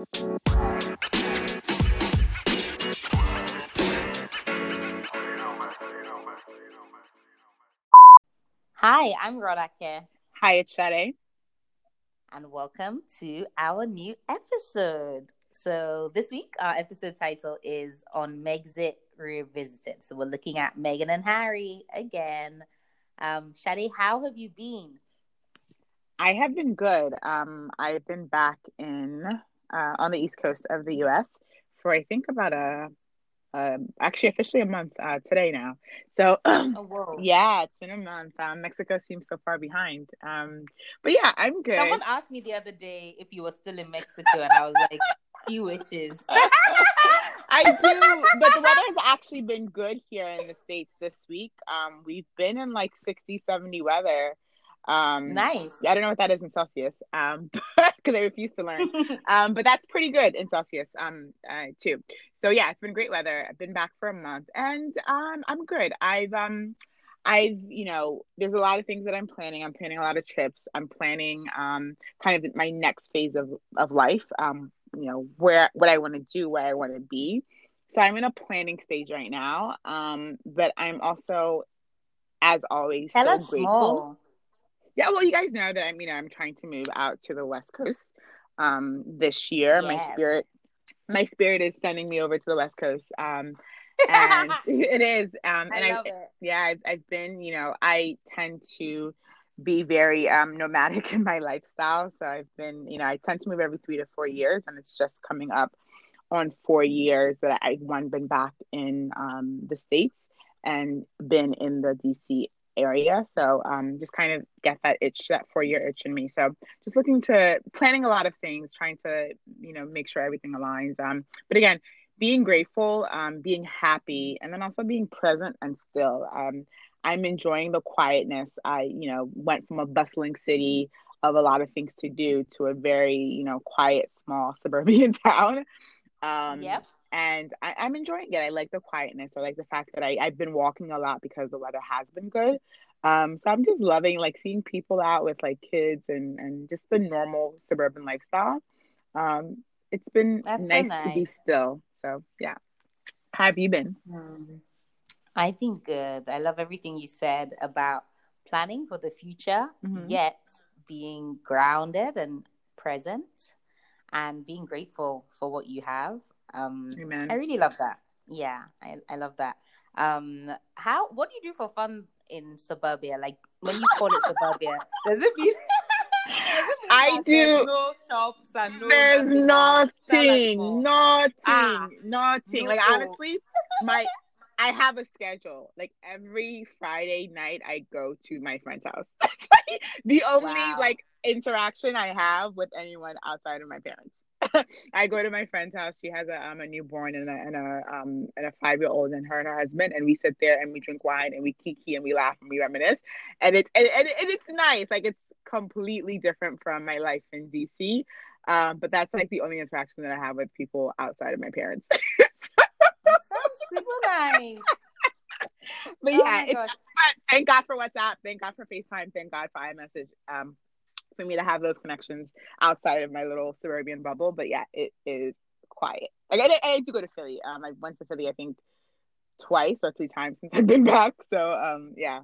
Hi, I'm Rolake. Hi, it's Shade. And welcome to our new episode. So, this week, our episode title is on Megxit Revisited. So, we're looking at Meghan and Harry again. Um, Shade, how have you been? I have been good. Um, I've been back in uh, on the east coast of the U.S. for I think about a um, actually officially a month uh, today now. So oh, yeah, it's been a month. Um, Mexico seems so far behind. Um, but yeah, I'm good. Someone asked me the other day if you were still in Mexico, and I was like, "You witches." I do, but the weather has actually been good here in the states this week. Um, we've been in like 60, 70 weather. Um, nice. I don't know what that is in Celsius, um, because I refuse to learn. um, but that's pretty good in Celsius, um, uh, too. So yeah, it's been great weather. I've been back for a month, and um, I'm good. I've um, I've you know, there's a lot of things that I'm planning. I'm planning a lot of trips. I'm planning um, kind of my next phase of of life. Um, you know, where what I want to do, where I want to be. So I'm in a planning stage right now. Um, but I'm also, as always, Tell so grateful. Yeah, well, you guys know that I'm, you know, I'm trying to move out to the West Coast um, this year. Yes. My spirit, my spirit is sending me over to the West Coast. Um, and it is. Um, and I love I, it. yeah, I've, I've been, you know, I tend to be very um, nomadic in my lifestyle. So I've been, you know, I tend to move every three to four years, and it's just coming up on four years that I've one been back in um, the states and been in the DC area. So um, just kind of get that itch, that four year itch in me. So just looking to planning a lot of things, trying to you know make sure everything aligns. Um, but again, being grateful, um, being happy, and then also being present and still. Um, I'm enjoying the quietness. I you know went from a bustling city of a lot of things to do to a very you know quiet small suburban town. Um, Yep. And I, I'm enjoying it. I like the quietness. I like the fact that I, I've been walking a lot because the weather has been good. Um, so I'm just loving like seeing people out with like kids and and just the normal suburban lifestyle. Um, it's been That's so nice, to be still. So yeah, how have you been? Hmm. I've been good. I love everything you said about planning for the future, Mhm. yet being grounded and present and being grateful for what you have. Um, Amen. I really love that. Yeah, I, I love that. Um, how what do you do for fun in suburbia? Like when you call it suburbia, does it mean? does it mean I do- there's no shops and no There's nothing? Nothing, more. nothing, Ah, nothing. Like honestly, my I have a schedule. Like every Friday night, I go to my friend's house. the only Wow. like interaction I have with anyone outside of my parents. I go to my friend's house. She has a um a newborn and a and a um and a five year old and her and her husband and we sit there and we drink wine and we kiki and we laugh and we reminisce and it's and, and, and it's nice. Like it's completely different from my life in DC. Um, but that's like the only interaction that I have with people outside of my parents. That sounds super nice. but Oh yeah, it's thank God for WhatsApp. Thank God for FaceTime. Thank God for iMessage. Um, for me to have those connections outside of my little suburban bubble. But yeah, it is quiet. Like I, did- I had go to Philly. Um, I went to Philly. I think twice or three times since I've been back. So um, yeah,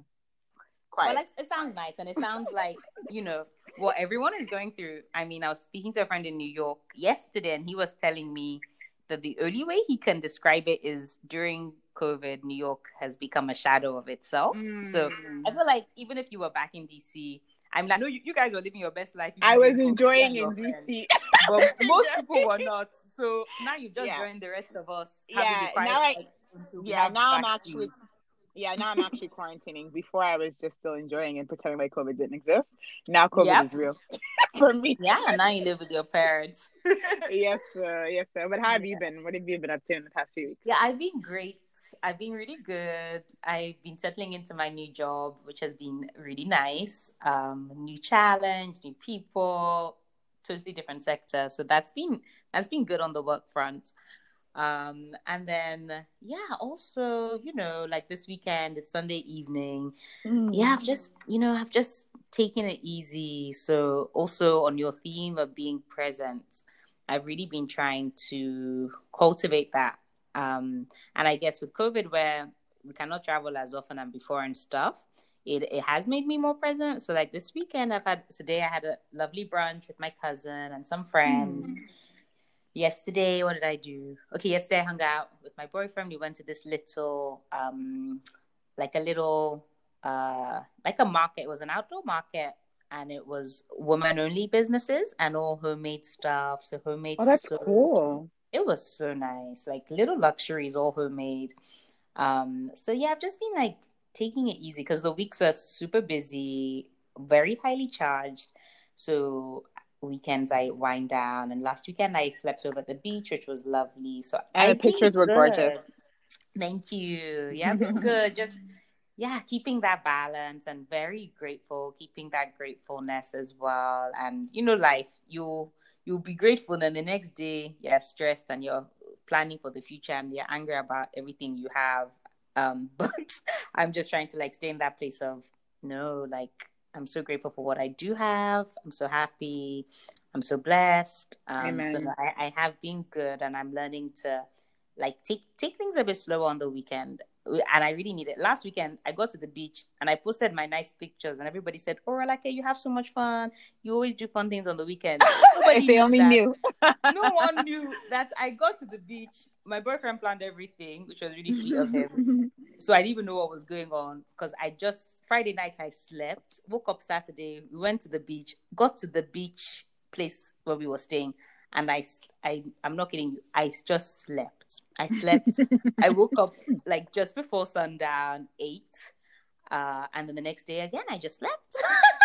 quiet. Well, it, sounds nice, and it sounds like you know what everyone is going through. I mean, I was speaking to a friend in New York yesterday, and he was telling me that the only way he can describe it is during COVID, New York has become a shadow of itself. So Mm. I feel like even if you were back in DC, I'm like, no, you, you guys were living your best life. I was enjoying in. DC. but most people were not. So now you just Yeah. joined the rest of us. Yeah, having the quiet now I- life until we yeah, now I'm actually yeah, now I'm actually quarantining. Before I was just still enjoying and pretending like COVID didn't exist. Now COVID Yep. is real for me. Yeah, now you live with your parents. yes, sir. Yes, sir. But how have you been? What have you been up to in the past few weeks? Yeah, I've been great. I've been really good. I've been settling into my new job, which has been really nice. Um, new challenge, new people, totally different sector. So that's been that's been good on the work front. Um, and then yeah, also you know, like this weekend, it's Sunday evening. Yeah, I've just you know, I've just taken it easy. So also on your theme of being present, I've really been trying to cultivate that. Um, and I guess with COVID, where we cannot travel as often as before and stuff, it, it has made me more present. So like this weekend, I've had today I had a lovely brunch with my cousin and some friends. Mm. Yesterday, what did I do? Okay, yesterday I hung out with my boyfriend. We went to this little, um, like a little, uh, like a market. It was an outdoor market and it was woman only businesses and all homemade stuff. So homemade. Oh, that's soaps. cool. It was so nice, like little luxuries, all homemade. Um, so yeah, I've just been like taking it easy because the weeks are super busy, very highly charged. So weekends I wind down, and last weekend I slept over at the beach, which was lovely. So and I the pictures were good. gorgeous. Thank you. Yeah, good. Just yeah, keeping that balance and very grateful, keeping that gratefulness as well. And you know, life, you you'll be grateful, then the next day you're stressed and you're planning for the future and you're angry about everything you have. Um, but I'm just trying to like stay in that place of no, like I'm so grateful for what I do have. I'm so happy. I'm so blessed. Um, Amen. So I, I have been good, and I'm learning to like take take things a bit slower on the weekend and I really need it. Last weekend, I got to the beach and I posted my nice pictures, and everybody said, "Oh, like you have so much fun. You always do fun things on the weekend." if they only that. knew. no one knew that I got to the beach. My boyfriend planned everything, which was really sweet of him. so I didn't even know what was going on because I just Friday night I slept, woke up Saturday, we went to the beach, got to the beach place where we were staying and I, I, I'm not kidding you. I just slept. I slept. I woke up like just before sundown, eight, uh, and then the next day again, I just slept,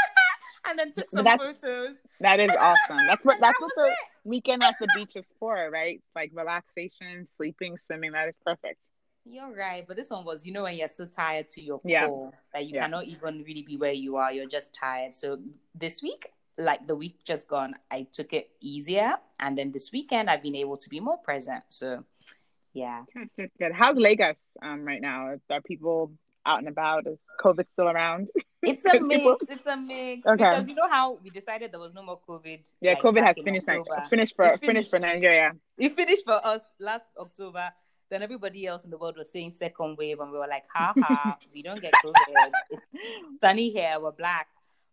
and then took some that's, photos. That is awesome. That's what that's that what the it. weekend at the beach is for, right? Like relaxation, sleeping, swimming. That is perfect. You're right, but this one was, you know, when you're so tired to your yeah. core that you yeah. cannot even really be where you are. You're just tired. So this week, like the week just gone, I took it easier, and then this weekend I've been able to be more present. So, yeah. Good, good, good. How's Lagos um right now? Are people out and about? Is COVID still around? It's a mix. People... It's a mix. Okay. Because you know how we decided there was no more COVID. Yeah, like, COVID has finished. Like, finished for finished. finished for Nigeria. It finished for us last October. Then everybody else in the world was saying second wave, and we were like, ha ha, we don't get COVID. it's sunny here. We're black.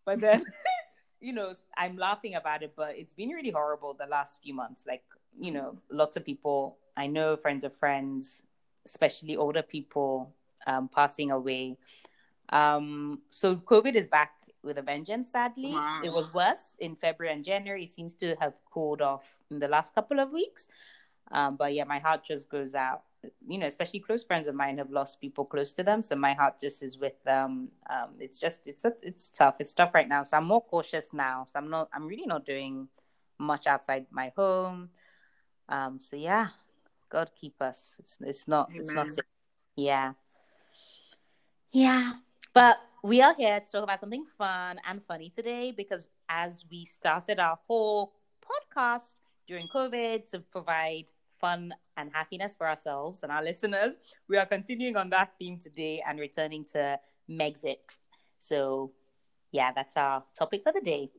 But then you know, I'm laughing about it, but it's been really horrible the last few months. Like, you know, lots of people I know, friends of friends, especially older people, um, passing away. Um, so COVID is back with a vengeance, sadly. Wow. It was worse in February and January. It seems to have cooled off in the last couple of weeks. Um, but yeah, my heart just goes out you know, especially close friends of mine have lost people close to them. So my heart just is with them. Um, it's just it's a, it's tough. It's tough right now. So I'm more cautious now. So I'm not I'm really not doing much outside my home. Um, so yeah, God keep us. It's it's not Amen. it's not safe. Yeah. Yeah. But we are here to talk about something fun and funny today because as we started our whole podcast during COVID to provide fun and happiness for ourselves and our listeners. We are continuing on that theme today and returning to Megxit. So, yeah, that's our topic for the day.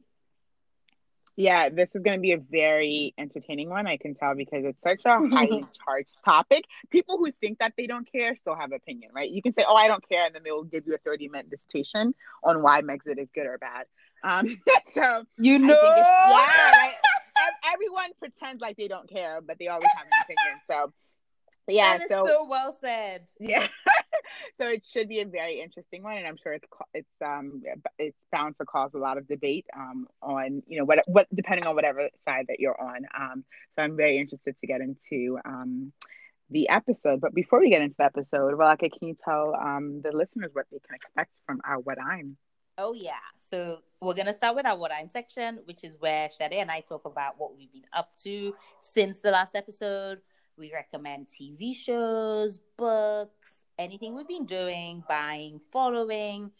Yeah, this is going to be a very entertaining one, I can tell, because it's such a highly charged topic. People who think that they don't care still have opinion, right? You can say, "Oh, I don't care," and then they will give you a thirty-minute dissertation on why Megxit is good or bad. Um, so you know, yeah, right? Everyone pretends like they don't care, but they always have an opinion. So yeah, so so well said. Yeah, so it should be a very interesting one, and I'm sure it's it's um it's bound to cause a lot of debate um on you know what what depending on whatever side that you're on. Um, so I'm very interested to get into um the episode. But before we get into the episode, well, okay, can you tell um the listeners what they can expect from our What I'm? Oh yeah, so we're going to start with our What I'm section, which is where Shade and I talk about what we've been up to since the last episode. We recommend TV shows, books, anything we've been doing, buying, following.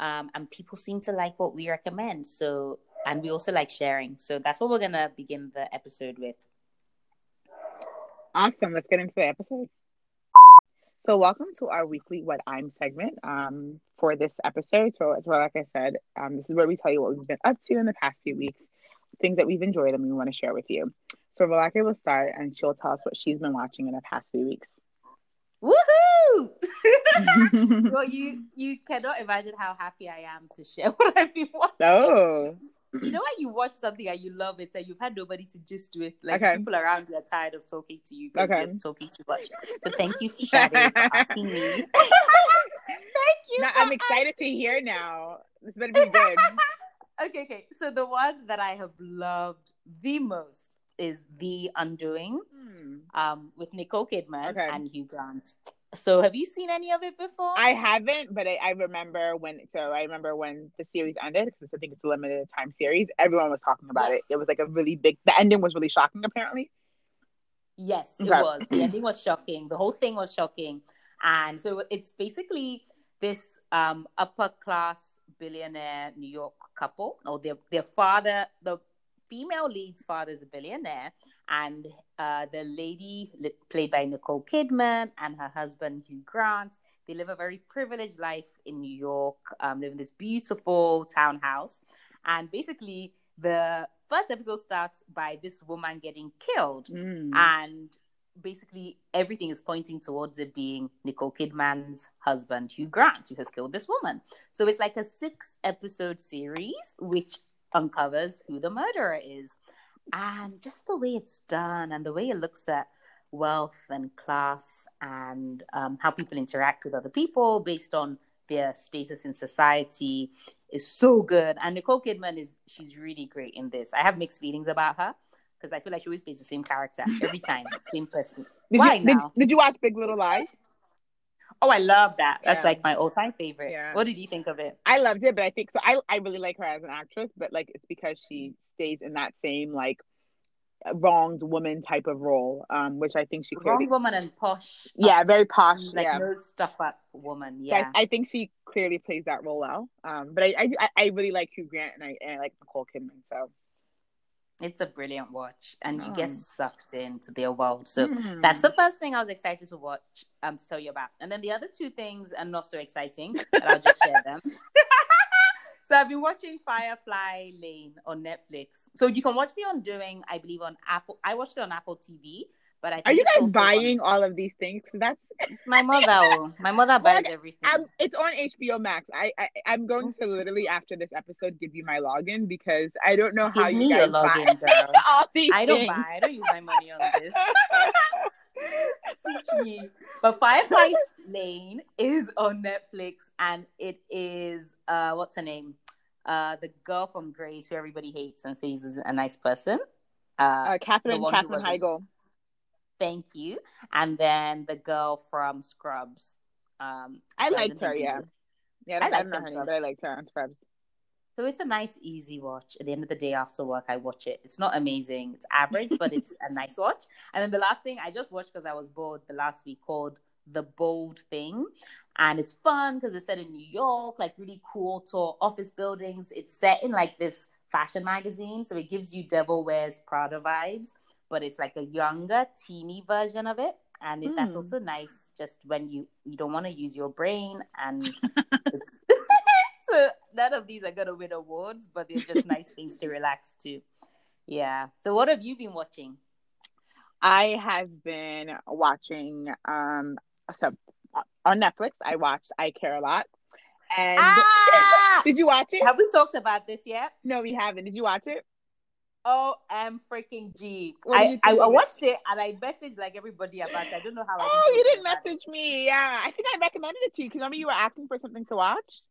Um, and people seem to like what we recommend. So, and we also like sharing. So that's what we're going to begin the episode with. Awesome. Let's get into the episode. So, welcome to our weekly What I'm segment um, for this episode. So, as well, like I said, um, this is where we tell you what we've been up to in the past few weeks, things that we've enjoyed and we want to share with you. So Rolake will start and she'll tell us what she's been watching in the past few weeks. Woohoo! well, you you cannot imagine how happy I am to share what I've been watching. Oh. You know when you watch something and you love it and you've had nobody to just do it, like okay. people around you are tired of talking to you because okay. you're talking too much. So thank you, for asking me. thank you. Now, I'm excited to hear now. This better be good. okay, okay. So the one that I have loved the most is The Undoing hmm. um, with Nicole Kidman okay. and Hugh Grant. So have you seen any of it before? I haven't, but I, I remember when. So I remember when the series ended because I think it's a limited time series. Everyone was talking about yes. it. It was like a really big. The ending was really shocking, apparently. Yes, it was. The ending was shocking. The whole thing was shocking, and so it's basically this um, upper class billionaire New York couple, or their their father, the female lead's father is a billionaire, and uh, the lady played by Nicole Kidman and her husband Hugh Grant. They live a very privileged life in New York, um, live in this beautiful townhouse, and basically the first episode starts by this woman getting killed, mm. and basically everything is pointing towards it being Nicole Kidman's husband, Hugh Grant, who has killed this woman. So it's like a six episode series, which uncovers who the murderer is. And just the way it's done and the way it looks at wealth and class and um, how people interact with other people based on their status in society is so good. And Nicole Kidman is she's really great in this. I have mixed feelings about her because I feel like she always plays the same character every time, same person. Did Why you, now? Did, did, you watch Big Little Lies? Oh, I love that. That's yeah. like my all-time favorite. Yeah. What did you think of it? I loved it, but I think so. I I really like her as an actress, but like it's because she stays in that same like wronged woman type of role, um, which I think she clearly... wronged woman and posh. Yeah, very posh. Like yeah. no stuff up woman. Yeah, so I, I, think she clearly plays that role well. Um, but I, I I really like Hugh Grant and I and I like Nicole Kidman. So it's a brilliant watch, and you get sucked into their world. So mm. that's the first thing I was excited to watch, um, to tell you about. And then the other two things are not so exciting, but I'll just share them. so I've been watching Firefly Lane on Netflix. So you can watch The Undoing, I believe, on Apple. I watched it on Apple TV. But I are you guys buying on... all of these things? That's my mother. My mother buys like, everything. I'm, it's on HBO Max. I, I am going to literally after this episode give you my login because I don't know how give you guys login, buy all these. I don't buy. I don't use my money on this. Teach me. But Firefly Lane is on Netflix, and it is uh, what's her name? Uh, the girl from Grey's, who everybody hates and says is a nice person. Uh, uh Katherine Katherine Heigl. Thank you. And then the girl from Scrubs. Um, I liked her, yeah. Yeah, I, I liked her, name, but I liked her on Scrubs. So it's a nice, easy watch. At the end of the day, after work, I watch it. It's not amazing. It's average, but it's a nice watch. And then the last thing I just watched because I was bored the last week called The Bold Thing. And it's fun because it's set in New York, like really cool tall office buildings. It's set in like this fashion magazine. So it gives you Devil Wears Prada vibes but it's like a younger, teeny version of it. And it, mm. that's hmm. also nice just when you, you don't want to use your brain. And so none of these are going to win awards, but they're just nice things to relax to. Yeah. So what have you been watching? I have been watching um so on Netflix. I watched I Care a Lot. And ah! did you watch it? Have we talked about this yet? No, we haven't. Did you watch it? OM freaking G. I, I, I watched it and I messaged like everybody about it. I don't know how. Oh, didn't you didn't message it. me. Yeah, I think I recommended it to you because I remember you were asking for something to watch.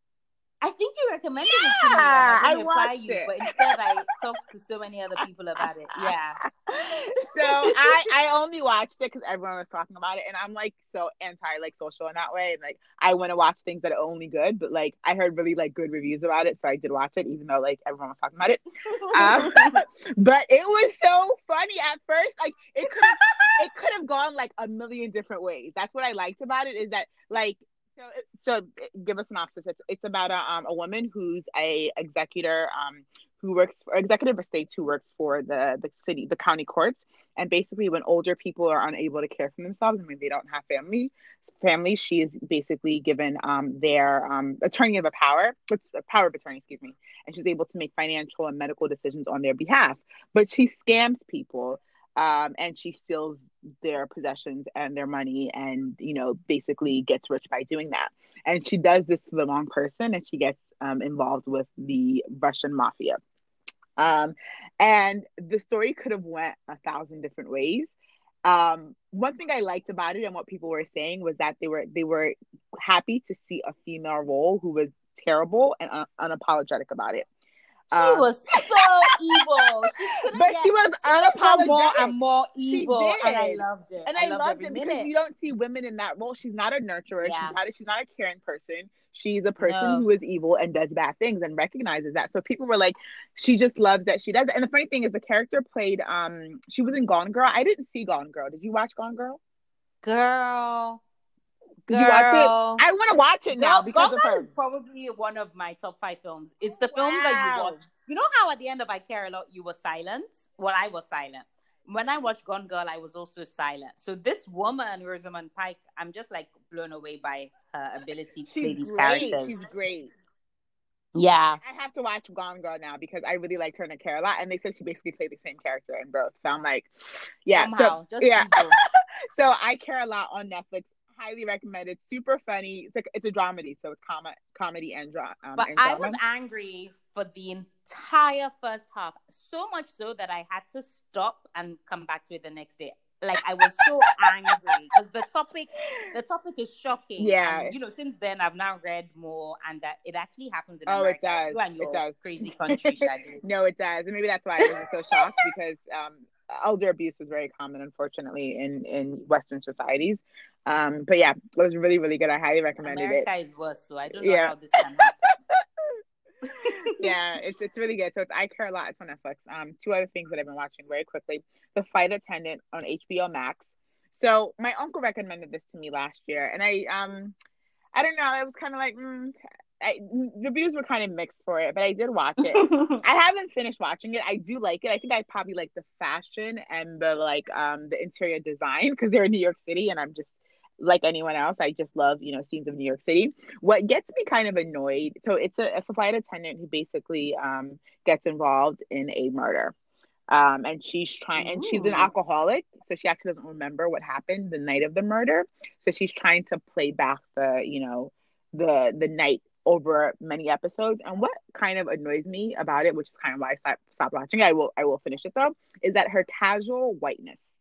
I think you recommended yeah, it to me. I, I watched you, it, but instead I talked to so many other people about it. Yeah. so I I only watched it because everyone was talking about it, and I'm like so anti like social in that way. And like I want to watch things that are only good, but like I heard really like good reviews about it, so I did watch it, even though like everyone was talking about it. Um, but it was so funny at first. Like it could it could have gone like a million different ways. That's what I liked about it is that like so, so give a synopsis. It's it's about a um, a woman who's a executor um who works for executive estates who works for the the city the county courts. And basically when older people are unable to care for themselves I mean they don't have family family she is basically given um their um attorney of a power a power of attorney excuse me. And she's able to make financial and medical decisions on their behalf. But she scams people um, and she steals their possessions and their money and you know basically gets rich by doing that. And she does this to the wrong person and she gets um, involved with the russian mafia. Um, and the story could have went a thousand different ways. Um, one thing i liked about it and what people were saying was that they were they were happy to see a female role who was terrible and un- unapologetic about it she um, was so evil. But she was unapologetic. more and more evil, and I loved it. And I, I loved, loved it minute. because you don't see women in that role. She's not a nurturer. Yeah. She's not. A, she's not a caring person. She's a person no. who is evil and does bad things and recognizes that. So people were like, she just loves that she does it. And the funny thing is, the character played. Um, she was in Gone Girl. I didn't see Gone Girl. Did you watch Gone Girl? Girl, did you watch it? I want to watch it now because of her. is probably one of my top five films. It's the wow. film that you watch. You know how at the end of I Care a Lot you were silent? Well, I was silent. When I watched Gone Girl, I was also silent. So this woman, Rosamund Pike, I'm just like blown away by her ability to She's play these great. characters. She's great. Yeah. I have to watch Gone Girl now because I really liked her in Care a Lot. And they said she basically played the same character in both. So I'm like, yeah. Somehow, so, yeah. so I Care a Lot on Netflix highly recommended. Super funny. It's like it's a dramedy, so it's com- comedy and, dra- um, but and drama. I was angry for the entire first half, so much so that I had to stop and come back to it the next day. Like I was so angry because the topic, the topic is shocking. Yeah, and, you know, since then I've now read more, and that it actually happens in oh, America. it does. it does. Crazy country, no, it does, and maybe that's why I was so shocked because um, elder abuse is very common, unfortunately, in in Western societies. Um, but yeah, it was really, really good. I highly recommend America it. America is worse, so I don't know yeah. how this can happen. yeah, it's it's really good. So it's I Care a Lot. It's on Netflix. Um, two other things that I've been watching very quickly: The Flight Attendant on HBO Max. So my uncle recommended this to me last year, and I um, I don't know. I was kind of like, mm, I, reviews were kind of mixed for it, but I did watch it. I haven't finished watching it. I do like it. I think I probably like the fashion and the like um the interior design because they're in New York City, and I'm just like anyone else. I just love you know scenes of New York City. What gets me kind of annoyed, so it's a, a flight attendant who basically um gets involved in a murder. Um, and she's trying, and she's an alcoholic, so she actually doesn't remember what happened the night of the murder. So she's trying to play back the, you know, the the night over many episodes. And what kind of annoys me about it, which is kind of why I stopped, stopped watching it, I will I will finish it though, is that her casual whiteness.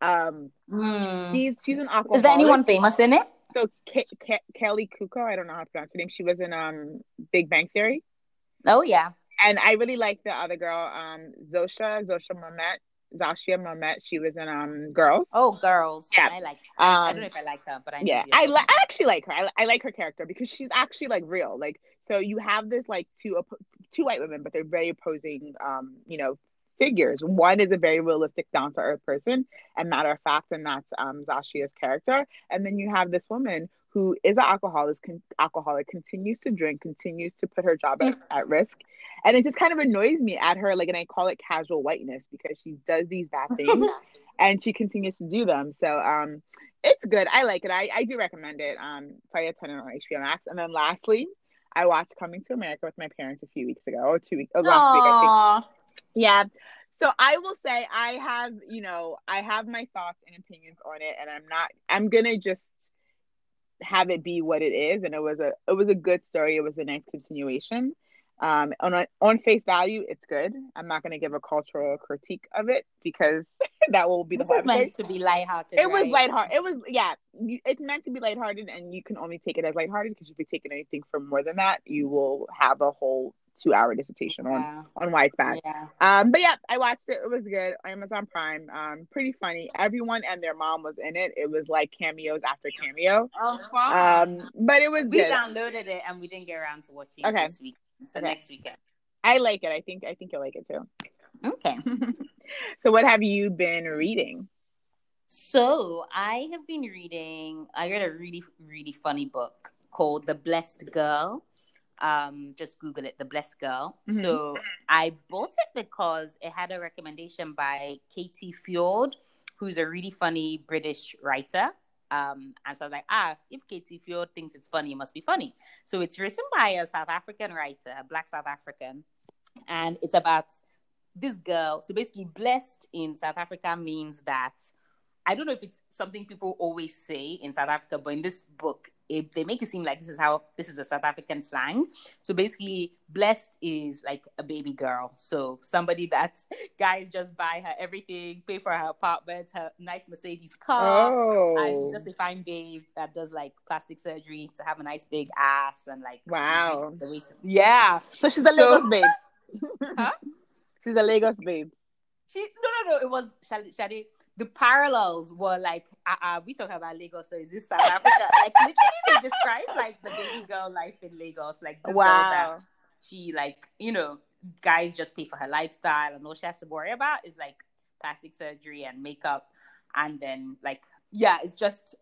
Um, mm. she's she's an alcoholic. Is there anyone famous in it? So Ke- Ke- Kaley Cuoco, I don't know how to pronounce her name. She was in um Big Bang Theory. Oh yeah. And I really like the other girl, um, Zosia, Zosia Mamet. Zosia Mamet. She was in um Girls. Oh, Girls. Yeah, I like. Her. Um, I don't know if I like her, but I yeah, I li- I actually like her. I, I like her character because she's actually like real. Like, so you have this like two two white women, but they're very opposing, um, you know, figures. One is a very realistic, down to earth person, and matter of fact, and that's um Zosia's character. And then you have this woman who is an alcoholic, con- alcoholic, continues to drink, continues to put her job at, at risk, and it just kind of annoys me at her like and i call it casual whiteness because she does these bad things and she continues to do them. So um it's good. I like it. I, I do recommend it um flight attendant on hbo max. And then lastly i watched coming to america with my parents a few weeks ago or two weeks oh, last Aww. week i think yeah so i will say i have you know i have my thoughts and opinions on it and i'm not i'm gonna just have it be what it is and it was a it was a good story it was a nice continuation um, on on face value, it's good. I'm not going to give a cultural critique of it because that will be the. This meant to be lighthearted. It right? was lighthearted. It was yeah. It's meant to be lighthearted, and you can only take it as lighthearted because if you're taking anything for more than that, you will have a whole two hour dissertation yeah. on on why it's bad. Yeah. Um, but yeah, I watched it. It was good. Amazon Prime. Um, pretty funny. Everyone and their mom was in it. It was like cameos after cameo. Oh. Um, but it was. Good. We good. downloaded it and we didn't get around to watching okay. it this week. So okay. next weekend. I like it. I think I think you'll like it too. Okay. so what have you been reading? So I have been reading I read a really, really funny book called The Blessed Girl. Um, just Google it, The Blessed Girl. Mm-hmm. So I bought it because it had a recommendation by Katie Fforde, who's a really funny British writer. Um, and so I was like, ah, if Katie Fforde thinks it's funny, it must be funny. So it's written by a South African writer, a Black South African, and it's about this girl. So basically, blessed in South Africa means that I don't know if it's something people always say in South Africa, but in this book, it, they make it seem like this is how this is a South African slang. So basically, blessed is like a baby girl. So somebody that guys just buy her everything, pay for her apartment, her nice Mercedes car. Oh. She's just a fine babe that does like plastic surgery to have a nice big ass and like wow. Yeah. So she's a so, Lagos babe. huh? She's a Lagos babe. She no no no. It was Shadi. The parallels were like, uh, uh, we talk about Lagos, so is this South Africa? like literally, they describe like the baby girl life in Lagos, like this wow. girl that she like, you know, guys just pay for her lifestyle, and all she has to worry about is like plastic surgery and makeup, and then like, yeah, it's just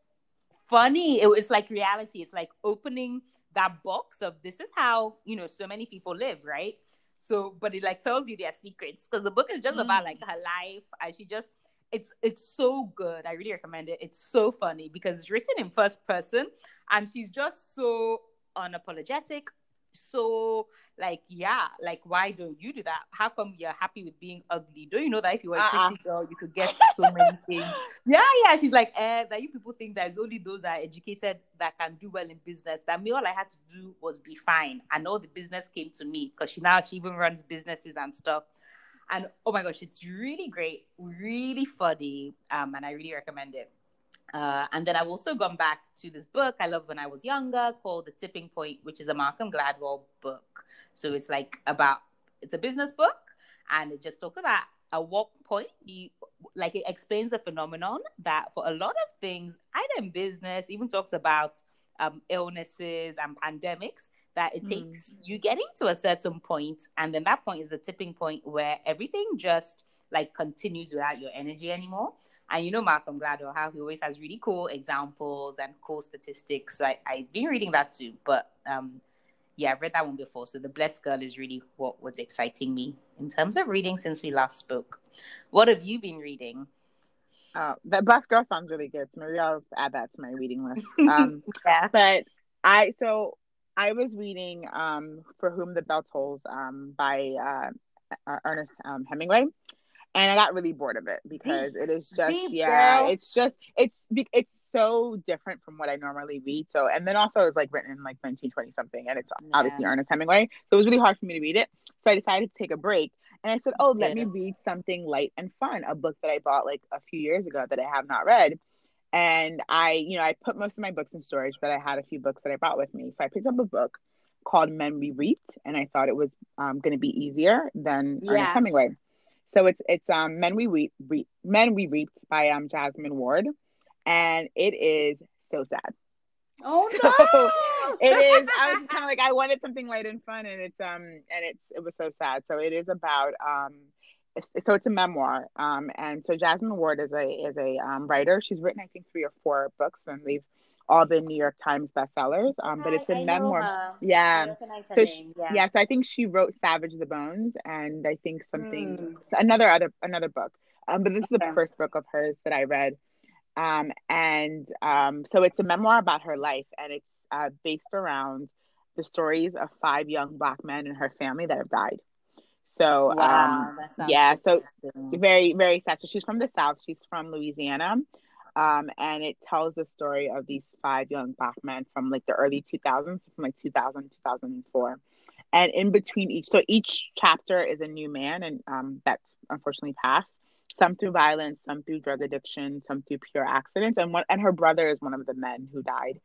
funny. It was like reality. It's like opening that box of this is how you know so many people live, right? So, but it like tells you their secrets because the book is just mm. about like her life, and she just it's it's so good. I really recommend it. It's so funny because it's written in first person and she's just so unapologetic. So like yeah, like why don't you do that? How come you're happy with being ugly? Don't you know that if you were a uh-uh. pretty girl, you could get so many things? Yeah, yeah. She's like, eh, that you people think that it's only those that are educated that can do well in business. That me, all I had to do was be fine, and all the business came to me because she now she even runs businesses and stuff. And oh my gosh, it's really great, really funny, um, and I really recommend it. Uh, and then I've also gone back to this book I loved when I was younger called The Tipping Point, which is a Malcolm Gladwell book. So it's like about it's a business book, and it just talks about a what point. You, like it explains the phenomenon that for a lot of things, either in business, even talks about um, illnesses and pandemics that it mm. takes you getting to a certain point and then that point is the tipping point where everything just like continues without your energy anymore and you know malcolm gladwell how he always has really cool examples and cool statistics so I, i've been reading that too but um yeah i've read that one before so the blessed girl is really what was exciting me in terms of reading since we last spoke what have you been reading uh, that Blessed Girl sounds really good. So maybe I'll add that to my reading list. Um, yeah. But I so I was reading um, For Whom the Bell Tolls um, by uh, Ernest um, Hemingway, and I got really bored of it because Deep. it is just Deep, yeah, girl. it's just it's it's so different from what I normally read. So and then also it's like written in like 1920 something, and it's yeah. obviously Ernest Hemingway, so it was really hard for me to read it. So I decided to take a break. And I said, "Oh, let yeah. me read something light and fun, a book that I bought like a few years ago that I have not read." And I, you know, I put most of my books in storage, but I had a few books that I brought with me. So I picked up a book called Men We Reaped, and I thought it was um, going to be easier than yeah. Ernest Hemingway. So it's it's um, Men We Reap, Men We Reaped by um, Jesmyn Ward, and it is so sad. Oh so no! it is. I was just kind of like I wanted something light and fun, and it's um and it's it was so sad. So it is about um so it's a memoir. Um, and so Jesmyn Ward is a is a um, writer. She's written I think three or four books, and they've all been New York Times bestsellers. Um, but it's a I memoir. Yeah. So she, yeah. yeah. So I think she wrote Salvage the Bones, and I think something mm. another other another book. Um, but this is the first book of hers that I read. Um, and um, so it's a memoir about her life, and it's uh, based around the stories of five young black men in her family that have died. So wow, um, yeah, so very very sad. So she's from the South. She's from Louisiana, um, and it tells the story of these five young black men from like the early 2000s, from like 2000 2004, and in between each, so each chapter is a new man, and um, that's unfortunately passed. Some through violence, some through drug addiction, some through pure accidents, and one and her brother is one of the men who died.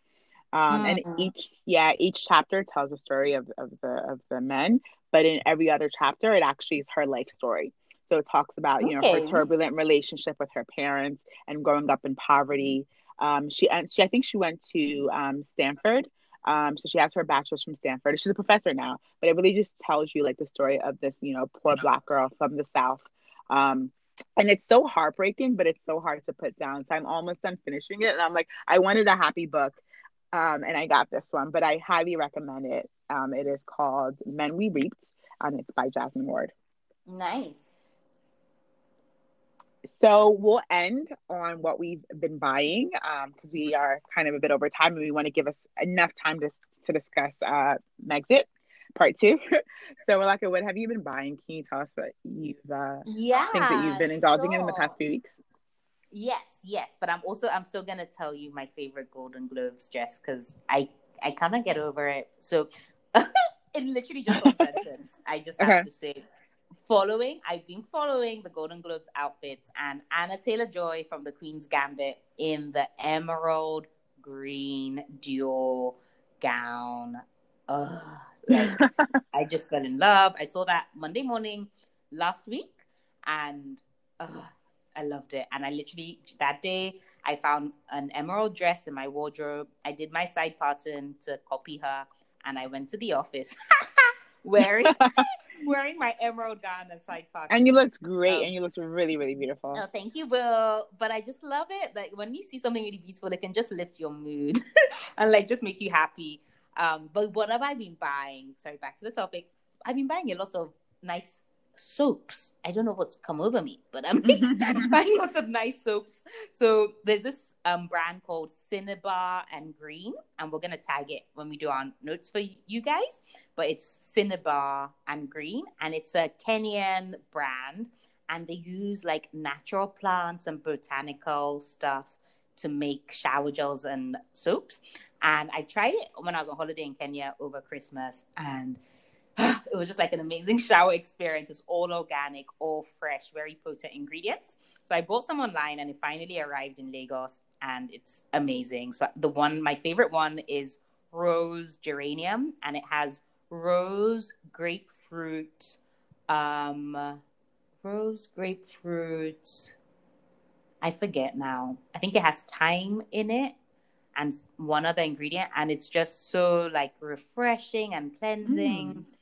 Um, mm-hmm. And each, yeah, each chapter tells a story of, of the of the men, but in every other chapter, it actually is her life story. So it talks about you know her turbulent relationship with her parents and growing up in poverty. Um, she, she I think she went to um, Stanford. Um, so she has her bachelor's from Stanford. She's a professor now, but it really just tells you like the story of this you know poor black girl from the South. Um, and it's so heartbreaking, but it's so hard to put down. So I'm almost done finishing it, and I'm like, I wanted a happy book, um, and I got this one, but I highly recommend it. Um, it is called Men We Reaped, and it's by Jesmyn Ward. Nice. So we'll end on what we've been buying because um, we are kind of a bit over time, and we want to give us enough time to to discuss uh, Megxit part two. so, Rolake, what have you been buying? Can you tell us what you've uh, yeah things that you've been indulging sure. in in the past few weeks? Yes, yes, but I'm also I'm still gonna tell you my favorite Golden Globes dress because I I kind of get over it. So it literally just one sentence. I just have to say, following. I've been following the Golden Globes outfits and Anya Taylor-Joy from the Queen's Gambit in the emerald green Dior gown. Ugh, like I just fell in love. I saw that Monday morning last week, and uh, I loved it. And I literally that day I found an emerald dress in my wardrobe. I did my side pattern to copy her, and I went to the office wearing wearing my emerald gown and side pattern. and you looked great, Um, and you looked really, really beautiful. Oh, thank you, Will. But I just love it. Like when you see something really beautiful, it can just lift your mood and like just make you happy. Um, but what have I been buying? Sorry, back to the topic. I've been buying a lot of nice soaps. I don't know what's come over me, but I'm buying lots of nice soaps. So there's this um brand called Cinnabar and Green, and we're gonna tag it when we do our notes for you guys. But it's Cinnabar and Green, and it's a Kenyan brand, and they use like natural plants and botanical stuff to make shower gels and soaps. And I tried it when I was on holiday in Kenya over Christmas, and it was just like an amazing shower experience. It's all organic, all fresh, very potent ingredients. So I bought some online and it finally arrived in Lagos and it's amazing. So the one, my favorite one is rose geranium and it has rose, grapefruit, um, rose, grapefruit. I forget now. I think it has thyme in it and one other ingredient and it's just so like refreshing and cleansing. Mm.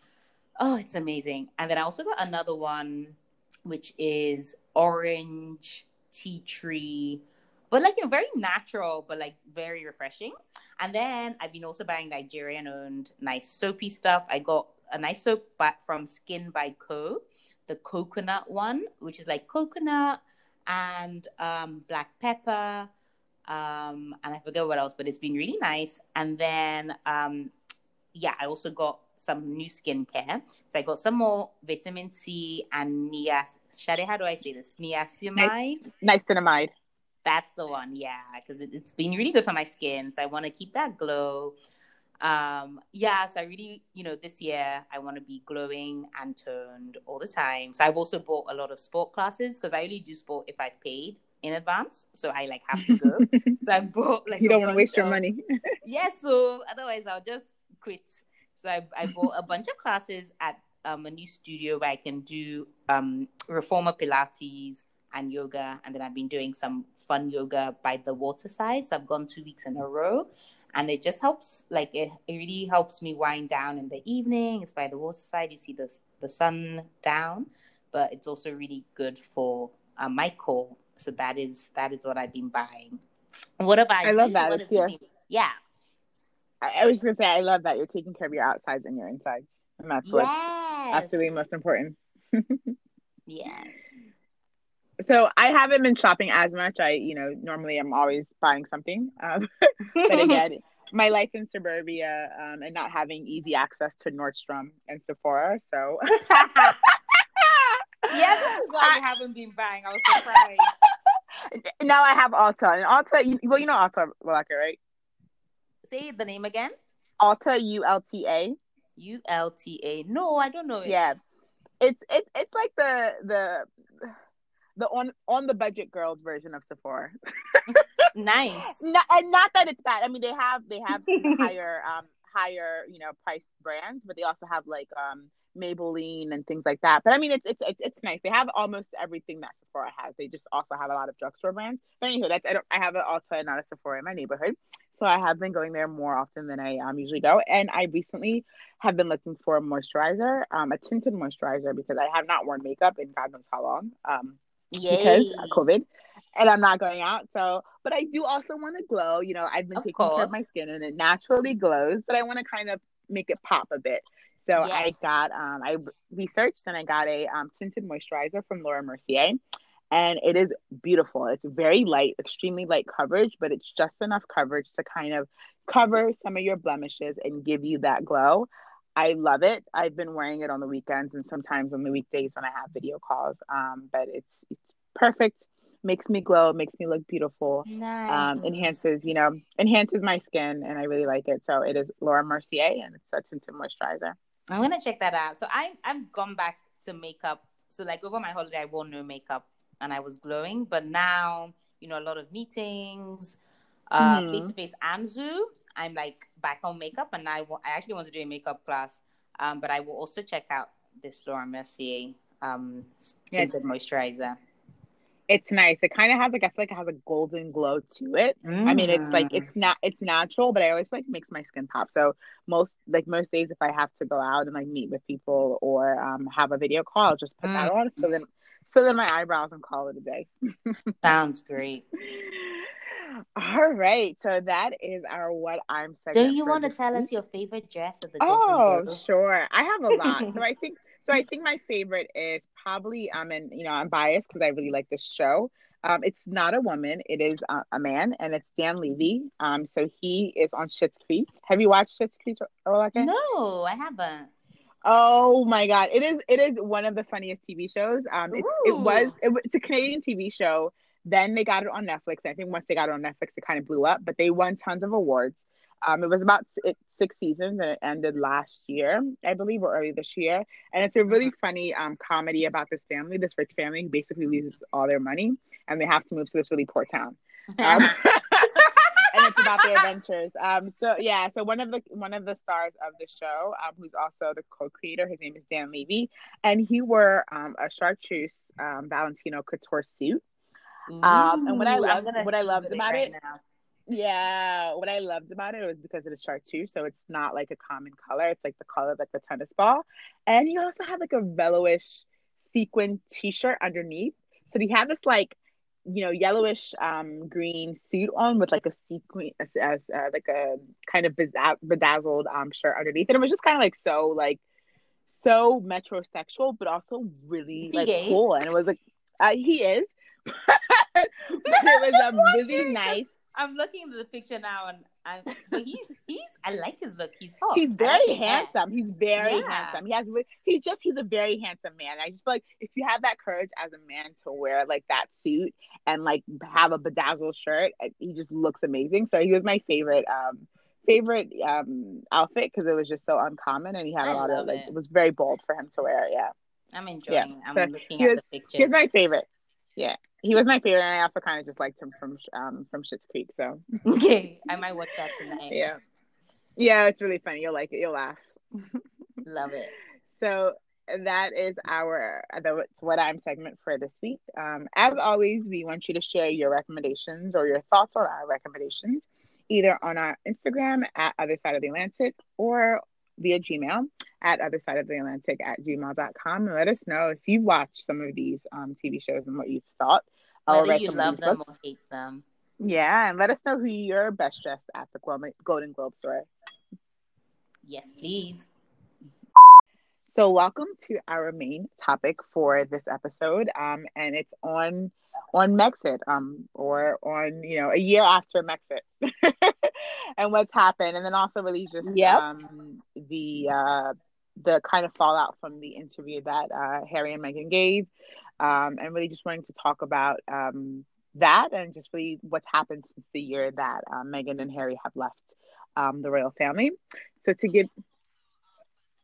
Oh, it's amazing. And then I also got another one, which is orange tea tree, but like you know, very natural, but like very refreshing. And then I've been also buying Nigerian owned nice soapy stuff. I got a nice soap back from Skin by Co, the coconut one, which is like coconut and um, black pepper. Um, and I forget what else, but it's been really nice. And then, um, yeah, I also got some new skincare. So I got some more vitamin C and nias. Shade, how do I say this? Niacinamide. Niacinamide. That's the one, yeah, because it, it's been really good for my skin. So I want to keep that glow. Um, yeah, so I really, you know, this year I want to be glowing and toned all the time. So I've also bought a lot of sport classes because I only do sport if I've paid in advance. So I like have to go. so I bought like you don't want to waste your money. yeah, so otherwise I'll just quit. So I, I bought a bunch of classes at um, a new studio where I can do um, reformer Pilates and yoga. And then I've been doing some fun yoga by the waterside. So I've gone two weeks in a row. And it just helps, like, it, it really helps me wind down in the evening. It's by the waterside. You see the, the sun down, but it's also really good for uh, my core. So that is that is what I've been buying. What about I love you? that. What It's been- Yeah. I, I was gonna say I love that you're taking care of your outsides and your insides, and that's what's absolutely most important. Yes. So I haven't been shopping as much. I, you know, normally I'm always buying something. Um, but again, my life in suburbia um, and not having easy access to Nordstrom and Sephora. So yeah, this is why you haven't been buying. I was surprised. now I have Ulta and Ulta. You, well, you know Ulta, Rolake, right? Say the name again. Ulta, U L T A. U L T A. No, I don't know it. Yeah, it's it's it's like the the the on on the budget girls version of Sephora. Nice. not, and not that it's bad. I mean, they have they have higher um higher you know price brands, but they also have like um Maybelline and things like that. But I mean, it's it's it's, it's nice. They have almost everything that Sephora has. They just also have a lot of drugstore brands. But anyway, that's I don't I have an Ulta and not a Sephora in my neighborhood, so I have been going there more often than I um usually go. And I recently have been looking for a moisturizer, um, a tinted moisturizer because I have not worn makeup in God knows how long. Um, Yay. because of COVID and I'm not going out. So, but I do also want to glow. You know, I've been Of taking care of my skin and it naturally glows, but I want to kind of make it pop a bit. So I got, um, I researched and I got a um, tinted moisturizer from Laura Mercier. And it is beautiful. It's very light, extremely light coverage, but it's just enough coverage to kind of cover some of your blemishes and give you that glow. I love it. I've been wearing it on the weekends and sometimes on the weekdays when I have video calls. Um, but it's it's perfect. Makes me glow. Makes me look beautiful. Um, nice. Um, enhances, you know, enhances my skin, and I really like it. So it is Laura Mercier, and it's a tinted moisturizer. I'm gonna check that out. So I I've gone back to makeup. So like over my holiday, I wore no makeup and I was glowing. But now, you know, a lot of meetings, face to face and Zoom. I'm like back on makeup, and I, I actually want to do a makeup class. Um, but I will also check out this Laura Mercier um tinted moisturizer. It's nice. It kind of has like I feel like it has a golden glow to it. Mm. I mean, it's like mm. it's not it's natural, but I always like makes my skin pop. So most like most days, if I have to go out and like meet with people or um, have a video call, I'll just put mm. that on, fill in fill in my eyebrows, and call it a day. Sounds great. All right, so that is our what I'm. Saying. Do you want to tell week. us your favorite dress of the? Day? Oh, sure. I have a lot. so I think so. I think my favorite is probably um, and you know I'm biased because I really like this show. Um, it's not a woman; it is uh, a man, and it's Dan Levy. Um, so he is on Schitt's Creek. Have you watched Schitt's Creek, Rebecca? No, I haven't. Oh my god, it is it is one of the funniest TV shows. Um, it's, it was it, it's a Canadian TV show then they got it on Netflix. I think once they got it on Netflix, it kind of blew up. But they won tons of awards. Um, it was about six seasons and it ended last year, I believe, or early this year. And it's a really funny um, comedy about this family, this rich family who basically loses all their money and they have to move to this really poor town. Um, and it's about their adventures. Um, so yeah, so one of the one of the stars of the show, um, who's also the co-creator, his name is Dan Levy, and he wore um, a chartreuse um, Valentino couture suit um, and what I loved, what I loved about it, right yeah, what I loved about it was because it is chartreuse, so it's not like a common color. It's like the color of like the tennis ball, and you also have like a yellowish sequin T-shirt underneath. So he had this like you know yellowish um green suit on with like a sequin as, as uh, like a kind of bedazzled um shirt underneath and it was just kind of like so like so metrosexual but also really like gay? cool and it was like uh, he is it was a really nice. I'm looking at the picture now, and and he's he's I like his look. He's hot. He's very like handsome. He's very yeah. handsome. He has he's just he's a very handsome man. I just feel like if you have that courage as a man to wear like that suit and like have a bedazzled shirt, he just looks amazing. So he was my favorite um favorite um outfit because it was just so uncommon and he had a lot of like it. it. was very bold for him to wear. Yeah. I'm enjoying. Yeah. I'm so looking at was, the pictures. He's my favorite. Yeah, he was my favorite, and I also kind of just liked him from um from Schitt's Creek. So okay, I might watch that tonight. Yeah, yeah, it's really funny. You'll like it. You'll laugh. Love it. So that is our the what I'm segment for this week. Um, as always, we want you to share your recommendations or your thoughts on our recommendations, either on our Instagram at Other Side of the Atlantic or via Gmail at other side of the Atlantic at gmail.com and let us know if you've watched some of these um, TV shows and what you've thought. Whether you love them books. or hate them. Yeah, and let us know who your best dressed at the Golden Globes were. Yes, please. So, welcome to our main topic for this episode, um, and it's on on Megxit, um, or on you know a year after Megxit, and what's happened, and then also really just yep. um, the uh, the kind of fallout from the interview that uh, Harry and Meghan gave, um, and really just wanting to talk about um, that and just really what's happened since the year that uh, Meghan and Harry have left um, the royal family. So to give,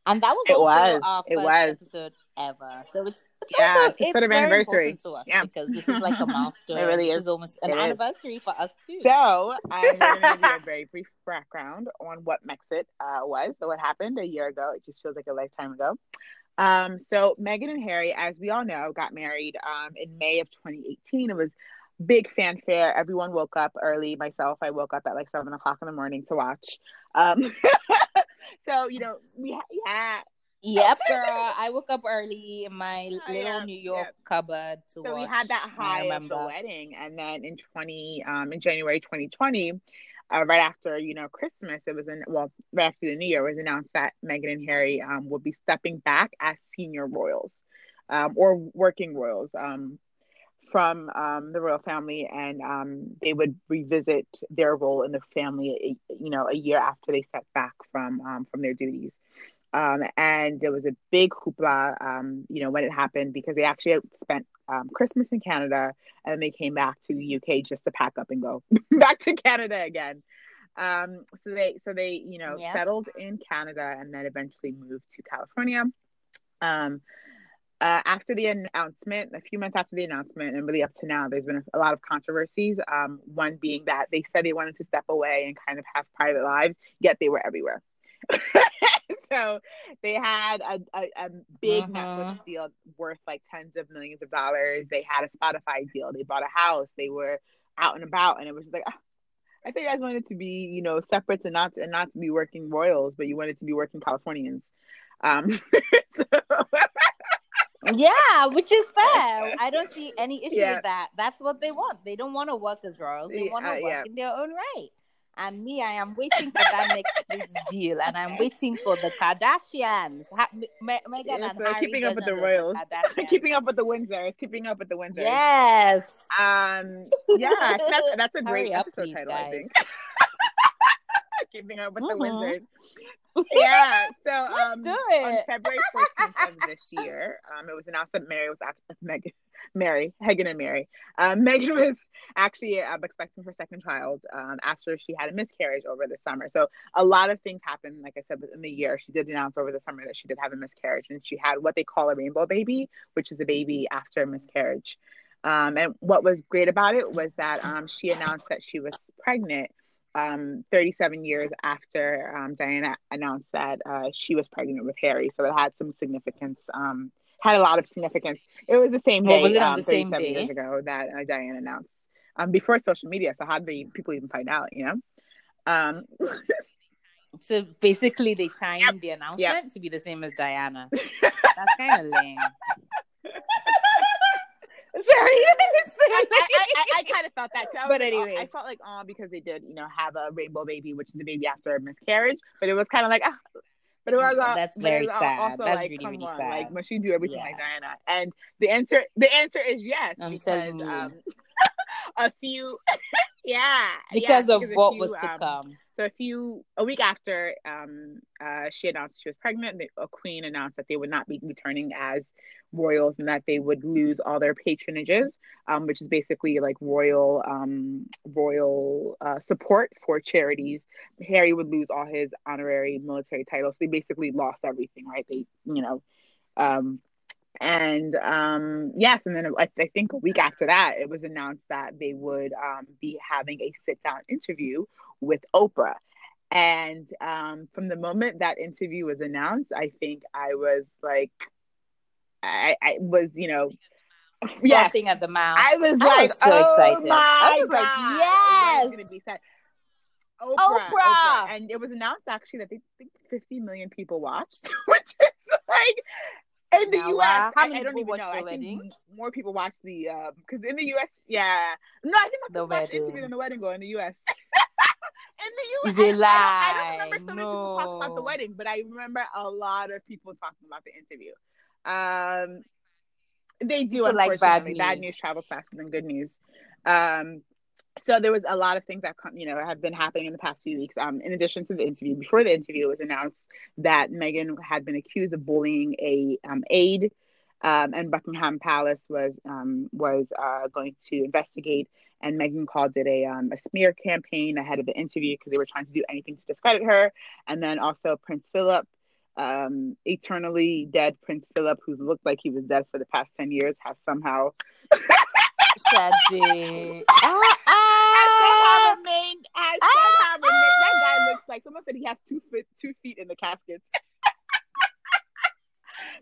and that was it was our first it was episode ever. So it's yeah, also, it's, it's anniversary to us yeah. because this is like a milestone. it really is. Almost an it anniversary is. for us too. So I'm going to give you a very brief background on what Megxit uh, was. So what happened a year ago? It just feels like a lifetime ago. Um, so Meghan and Harry, as we all know, got married um, in May of 2018. It was big fanfare. Everyone woke up early. Myself, I woke up at like seven o'clock in the morning to watch. Um, so you know, we yeah. Yep, girl. I woke up early in my oh, little yeah, New York yeah. cupboard to So watch. we had that high of the wedding, and then in twenty, um, in January twenty twenty, uh, right after you know Christmas, it was in well, right after the New Year, it was announced that Meghan and Harry um will be stepping back as senior royals, um, or working royals. Um, from um, the royal family, and um, they would revisit their role in the family, you know, a year after they stepped back from um, from their duties. Um, and there was a big hoopla, um, you know, when it happened because they actually spent um, Christmas in Canada and then they came back to the UK just to pack up and go back to Canada again. Um, so they, so they, you know, yeah. settled in Canada and then eventually moved to California. Um, uh, after the announcement, a few months after the announcement, and really up to now, there's been a, a lot of controversies. Um, one being that they said they wanted to step away and kind of have private lives, yet they were everywhere. so they had a, a, a big uh-huh. Netflix deal worth like tens of millions of dollars. They had a Spotify deal. They bought a house. They were out and about, and it was just like, oh, I thought you guys wanted to be, you know, separate and not and not to be working royals, but you wanted to be working Californians. Um, so yeah, which is fair. I don't see any issue yeah. with that. That's what they want. They don't want to work as royals. They want to uh, work yeah. in their own right. And me, I am waiting for that next week's deal, and I'm waiting for the Kardashians. Ha- Meghan and Harry keeping up with the royals, keeping up with the Windsors, keeping up with the Windsors. Yes. Um. Yeah, that's, that's a great episode up, please, title. Guys. I think. keeping up with mm-hmm. the Windsors yeah. So um, on February 14th of this year, um, it was announced that Mary was actually Meghan, Mary, Meghan and Mary. Um, Meghan was actually uh, expecting her second child um, after she had a miscarriage over the summer. So a lot of things happened. Like I said, in the year, she did announce over the summer that she did have a miscarriage, and she had what they call a rainbow baby, which is a baby after a miscarriage. Um, and what was great about it was that um, she announced that she was pregnant um, 37 years after um, Diana announced that uh, she was pregnant with Harry. So it had some significance, um, had a lot of significance. It was the same day, was it on um, the 37 same day? years ago that uh, Diana announced um, before social media. So how did the people even find out, you know? Um, so basically, they timed yep. the announcement yep. to be the same as Diana. That's kind of lame. Sorry. I, I, I, I kind of felt that too. but anyway, I felt like oh because they did you know have a rainbow baby, which is a baby after a miscarriage. But it was kind of like ah. But it was uh, that's very was sad. Also that's like, really, really on, sad. Like must she do everything yeah. like Diana? And the answer the answer is yes I'm because um, a few yeah because yeah, of because what few, was to um, come. So a few a week after um, uh, she announced she was pregnant, the a queen announced that they would not be returning as royals and that they would lose all their patronages, um, which is basically like royal um, royal uh, support for charities. Harry would lose all his honorary military titles. They basically lost everything, right? They, you know, um, and um, yes, and then I, I, think a week after that, it was announced that they would um, be having a sit down interview with Oprah. And um, from the moment that interview was announced, I think I was like, I, I was, you know, yes, at the mouth. I was I like, was so oh excited. I was God. like, yes, going to be said. Oprah, Oprah. Oprah, and it was announced actually that they think 50 million people watched, which is like in the now, U.S. I, I, don't even know. I wedding? think more people watch the because um, in the U.S. Yeah, no, I think more people watch the interview than the wedding go in the U.S. in the U.S. Is it lie? I, don't, I don't remember so many no. people talking about the wedding, but I remember a lot of people talking about the interview. Um, they do People unfortunately. Like bad, news. bad news travels faster than good news. Um, so there was a lot of things that come, you know have been happening in the past few weeks. Um, in addition to the interview, before the interview, it was announced that Meghan had been accused of bullying a um, aide, um, and Buckingham Palace was um, was uh, going to investigate. And Meghan called it a, um, a smear campaign ahead of the interview because they were trying to do anything to discredit her. And then also Prince Philip um, eternally dead Prince Philip, who's looked like he was dead for the past 10 years, has somehow. Shade. ah, ah, remained, has ah, remained. That guy looks like someone said he has two feet, two feet in the caskets.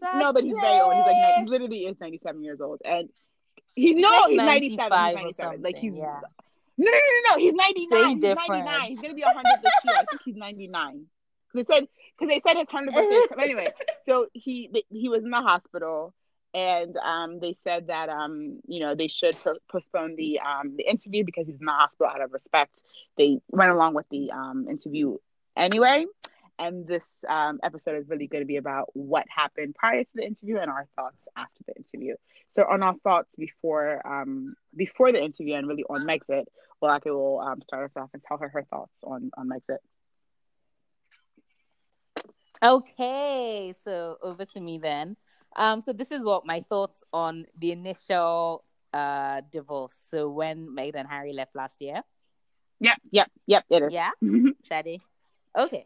no, but he's very old. He's like he literally is 97 years old. And he's no, like he's 97. He's 97. Like he's yeah. no, no, no, no. He's 99. Same he's difference. 99. He's gonna be 100 this year. I think he's 99. They said because they said his hundred birthday. anyway, so he he was in the hospital, and um, they said that um, you know they should pro- postpone the um, the interview because he's in the hospital out of respect. They went along with the um, interview anyway, and this um, episode is really going to be about what happened prior to the interview and our thoughts after the interview. So on our thoughts before um, before the interview and really on Megxit, well, I will um, start us off and tell her her thoughts on on Megxit. Okay, so over to me then. Um, so this is what my thoughts on the initial uh divorce. So when Meghan and Harry left last year. Yep, yep, yep. It is. Yeah, Shade. Okay.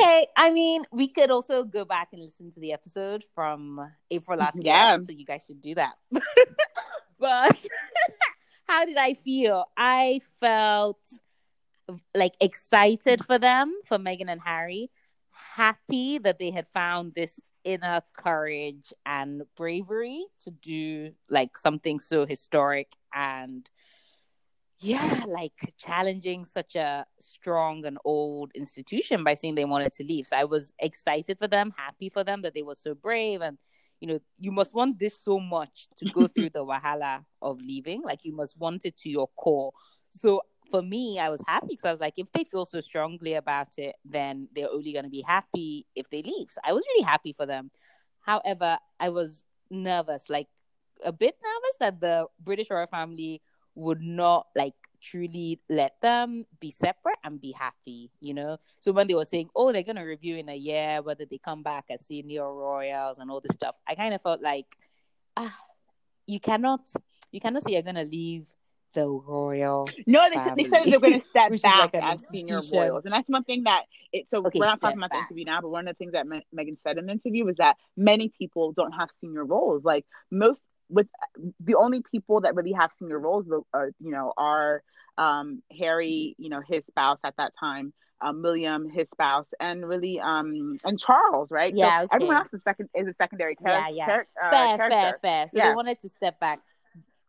Okay. I mean, we could also go back and listen to the episode from April last Yeah. year. So you guys should do that. but how did I feel? I felt like excited for them, for Meghan and Harry, happy that they had found this inner courage and bravery to do like something so historic and yeah, like challenging such a strong and old institution by saying they wanted to leave. So I was excited for them, happy for them that they were so brave. And, you know, you must want this so much to go through the wahala of leaving. Like you must want it to your core. So for me, I was happy because I was like, if they feel so strongly about it, then they're only going to be happy if they leave. So I was really happy for them. However, I was nervous, like a bit nervous that the British royal family would not like truly let them be separate and be happy, you know. So when they were saying, "Oh, they're gonna review in a year whether they come back as senior royals and all this stuff," I kind of felt like, ah, you cannot, you cannot say you're gonna leave the royal. No, they, said- they said they're going to step back like as senior royals, and that's one thing that it. So Okay, we're not talking about the interview now, but one of the things that Me- Meghan said in the interview was that many people don't have senior roles. Like most, with the only people that really have senior roles, uh, you know, are um, Harry, you know, his spouse at that time. Um, William, his spouse, and really, um, and Charles, right? Yeah, So okay. everyone else is second is a secondary character. Yeah, yeah. char- uh, fair, character. fair, fair. So Yeah. they wanted to step back.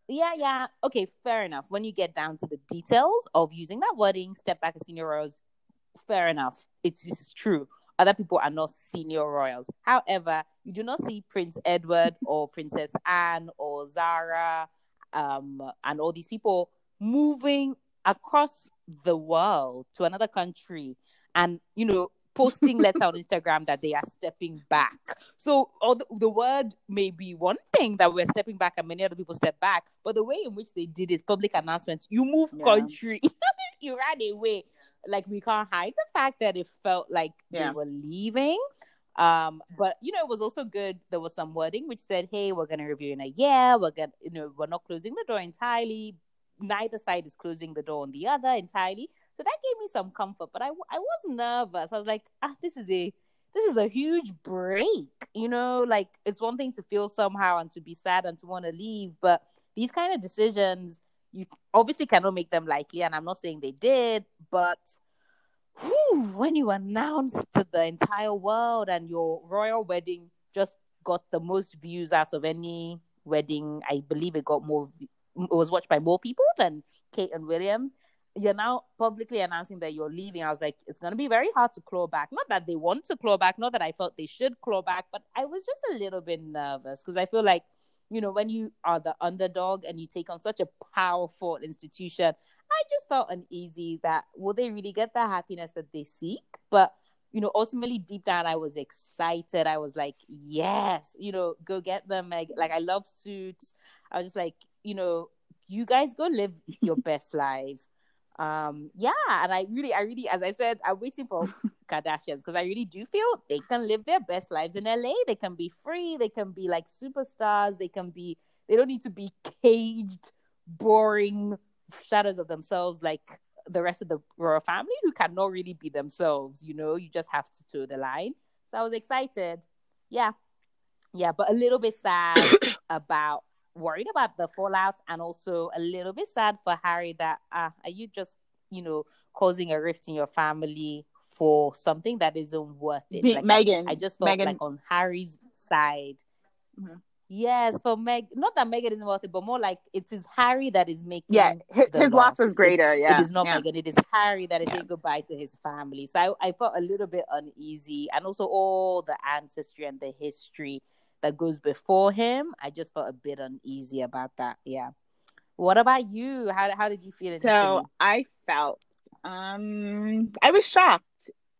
Yeah, yeah. Okay, fair enough. When you get down to the details of using that wording, step back as senior royals, fair enough. It's, it's true. Other people are not senior royals. However, you do not see Prince Edward or Princess Anne or Zara um, and all these people moving across the world to another country and, you know, posting letter on Instagram that they are stepping back. So all the, word may be one thing that we're stepping back and many other people step back, but the way in which they did it, public announcements, you move Yeah. country, you ran away. Like we can't hide the fact that it felt like Yeah. they were leaving. Um, but you know, it was also good. There was some wording which said, "Hey, we're gonna review in a year. We're gonna, you know, we're not closing the door entirely. Neither side is closing the door on the other entirely." So that gave me some comfort. But I, I was nervous. I was like, "Ah, this is a, this is a huge break." You know, like it's one thing to feel somehow and to be sad and to want to leave, but these kind of decisions, you obviously cannot make them likely. And I'm not saying they did, but whew, when you announce to the entire world and your royal wedding just got the most views out of any wedding, I believe it got more, it was watched by more people than Kate and Williams. You're now publicly announcing that you're leaving. I was like, it's going to be very hard to claw back. Not that they want to claw back, not that I felt they should claw back, but I was just a little bit nervous because I feel like, you know, when you are the underdog and you take on such a powerful institution, I just felt uneasy that will they really get the happiness that they seek? But you know, ultimately deep down I was excited. I was like, yes, you know, go get them. Meg. Like I love suits. I was just like, you know, you guys go live your best lives. Um, yeah, and I really, I really, as I said, I'm waiting for Kardashians because I really do feel they can live their best lives in LA. They can be free. They can be like superstars. They can be. They don't need to be caged, boring shadows of themselves like the rest of the royal family who cannot really be themselves. You know, you just have to toe the line. So I was excited. Yeah, yeah, but a little bit sad about worried about the fallout and also a little bit sad for Harry that uh, are you just you know causing a rift in your family for something that isn't worth it? Be- Like, Meghan, I, just felt Meghan- like on Harry's side. Mhm. Yes, for Meg, not that Meghan isn't worth it, but more like it is Harry that is making Yeah, his, his loss loss. is greater. Yeah, it is not yeah. Meghan. It is Harry that is Yeah. saying goodbye to his family. So I, I felt a little bit uneasy, and also all the ancestry and the history that goes before him. I just felt a bit uneasy about that. Yeah. What about you? How how did you feel? So I felt um I was shocked.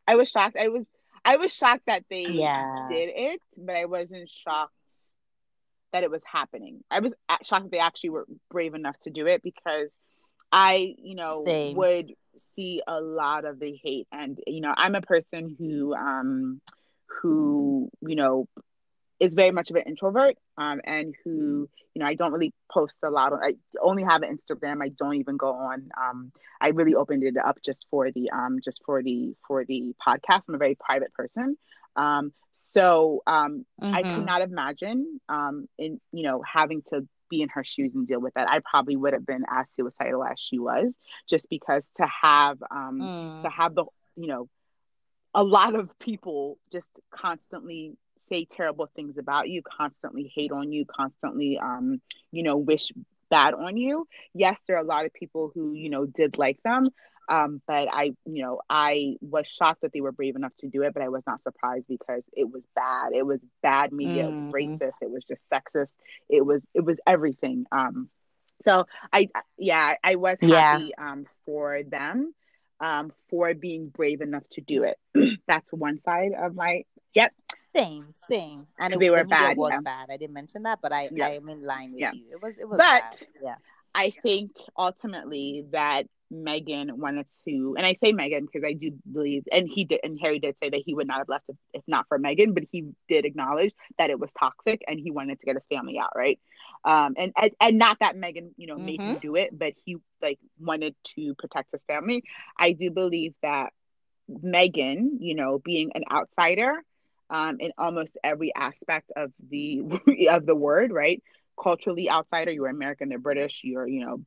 I was shocked. I was I was shocked that they Yeah. did it, but I wasn't shocked that it was happening. I was shocked that they actually were brave enough to do it because I, you know, Same. would see a lot of the hate and you know, I'm a person who um who you know is very much of an introvert um, and who you know i don't really post a lot on i only have an instagram i don't even go on um, i really opened it up just for the um, just for the for the podcast i'm a very private person um, so um, mm-hmm. i could mm-hmm. not imagine um, in you know having to be in her shoes and deal with that i probably would have been as suicidal as she was just because to have um, mm. to have the you know a lot of people just constantly say terrible things about you, constantly hate on you, constantly, um, you know, wish bad on you. Yes, there are a lot of people who, you know, did like them. Um, but I, you know, I was shocked that they were brave enough to do it, but I was not surprised because it was bad. It was bad media, mm. racist. It was just sexist. It was, it was everything. Um, so I, yeah, I was happy yeah. um, for them um, for being brave enough to do it. That's one side of my, yep. Same, same. And it, they were bad. was yeah. bad. I didn't mention that, but I, yeah. I'm in line with yeah. you. It was, it was. But bad. yeah, I think ultimately that Meghan wanted to, and I say Meghan because I do believe, and he did, and Harry did say that he would not have left if, if, not for Meghan, but he did acknowledge that it was toxic, and he wanted to get his family out, right? Um, and and, and not that Meghan, you know, mm-hmm. made him mm-hmm. do it, but he like wanted to protect his family. I do believe that Meghan, you know, being an outsider, um, in almost every aspect of the of the word, right? Culturally outsider, you're American, they're British, you're, you know,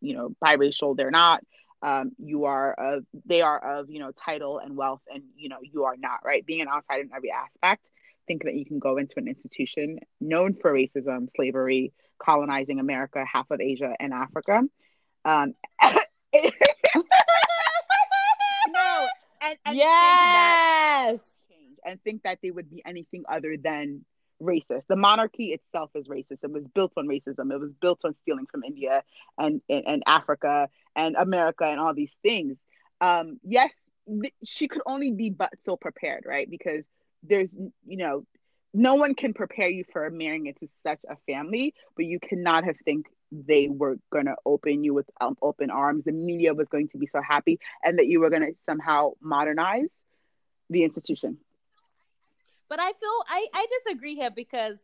you know, biracial, they're not. Um, you are of they are of, you know, title and wealth, and you know, you are not, right? Being an outsider in every aspect. Think that you can go into an institution known for racism, slavery, colonizing America, half of Asia and Africa. Um, no, and, and yes and think that they would be anything other than racist. The monarchy itself is racist. It was built on racism. It was built on stealing from India and and, and Africa and America and all these things. Um, yes, th- she could only be but so prepared, right? Because there's you know no one can prepare you for marrying into such a family, but you cannot have think they were going to open you with um, open arms. The media was going to be so happy, and that you were going to somehow modernize the institution. But I feel I I disagree here because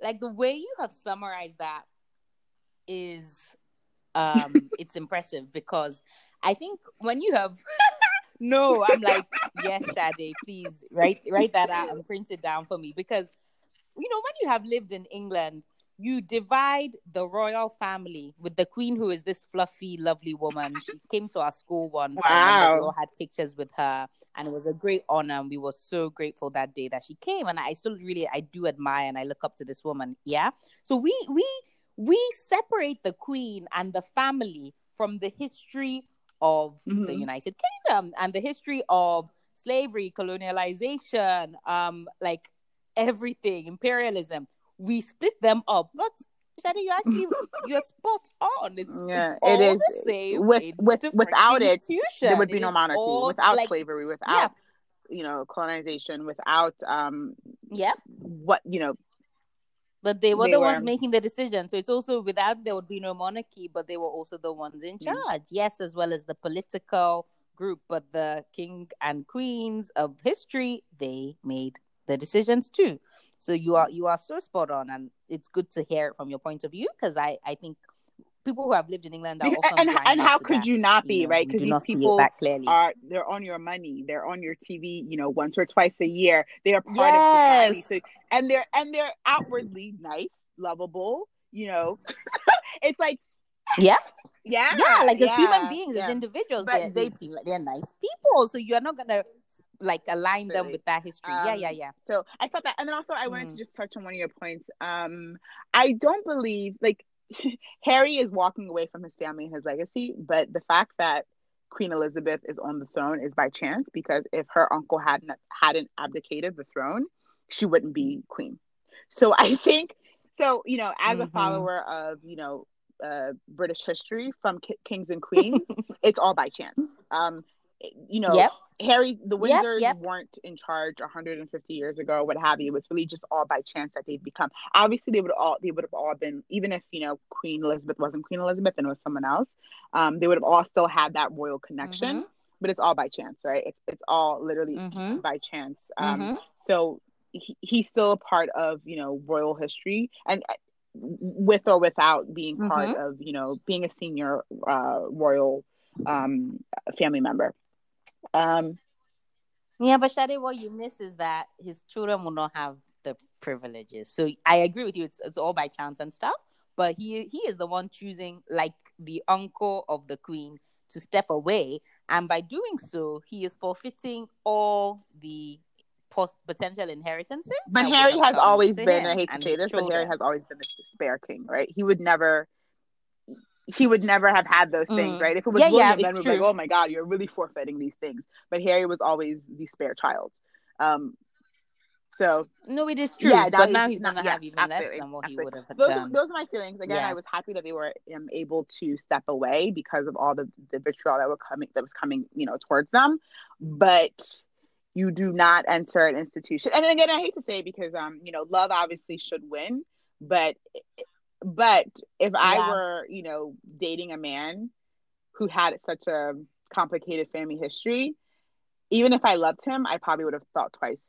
like the way you have summarized that is um it's impressive because I think when you have no, I'm like, yes, Shade, please write write that out and print it down for me. Because you know when you have lived in England you divide the royal family with the queen, who is this fluffy, lovely woman. She came to our school once. Wow. we all had pictures with her, and it was a great honor. And we were so grateful that day that she came. And I still really, I do admire and I look up to this woman. Yeah. So we we we separate the queen and the family from the history of mm-hmm. the United Kingdom and the history of slavery, colonialization, um, like everything, imperialism we split them up. But Shade, you actually you're spot on. It's, yeah, it's it is the same. With with without it, there would be no monarchy. All, without like, slavery, without yeah. you know colonization, without um yeah what you know. But they were they the were, ones making the decision. So it's also without there would be no monarchy, but they were also the ones in mm. charge. Mm. Yes, as well as the political group, but the king and queens of history, they made the decisions too. So you are you are so spot on, and it's good to hear it from your point of view because I I think people who have lived in England are often and, and how could that, you not be you know, right? Because these people are they're on your money, they're on your TV, you know, once or twice a year. They are part yes. of society, so, and they're and they're outwardly nice, lovable. You know, it's like yeah. Yeah, yeah, like as human beings, yeah. as individuals, but they, they seem like they're nice people. So you're not gonna like align them with that history. Um, yeah, yeah, um, yeah. So I thought that, and then also I wanted mm. to just touch on one of your points. Um, I don't believe like Harry is walking away from his family and his legacy, but the fact that Queen Elizabeth is on the throne is by chance because if her uncle hadn't hadn't abdicated the throne, she wouldn't be queen. So I think so. You know, as mm-hmm. a follower of you know uh, British history from K- kings and queens, it's all by chance. Um, you know, yep. Harry, the Windsors yep, yep. weren't in charge 150 years ago, what have you. It was really just all by chance that they'd become. Obviously, they would all they would have all been, even if you know Queen Elizabeth wasn't Queen Elizabeth and it was someone else, um, they would have all still had that royal connection. Mm-hmm. but it's all by chance, right? It's it's all literally Mhm. by chance. Um, Mhm. so he, he's still a part of you know royal history, and uh, with or without being part Mm-hmm. of you know being a senior uh, royal um, family member. Um, Yeah, but Shade, what you miss is that his children will not have the privileges. So I agree with you. It's it's all by chance and stuff. But he he is the one choosing, like the uncle of the queen, to step away, and by doing so, he is forfeiting all the post potential inheritances. but Harry has always been. I hate to say his this, but Harry has always been the spare king, right? He would never. He would never have had those things, Mm. right? If it was Yeah, yeah, William, then we'd be like, "Oh my God, you're really forfeiting these things." But Harry was always the spare child. Um, so No, it is true. Yeah, now but he's- now he's now- gonna yeah, have even absolutely, less than what absolutely. he would have those done. those are my feelings. Again, Yeah. I was happy that they were um, able to step away because of all the the vitriol that were coming that was coming, you know, towards them. But you do not enter an institution. And again, I hate to say it because um, you know, love obviously should win, but but if I were, you know, dating a man who had such a complicated family history, even if I loved him, I probably would have thought twice.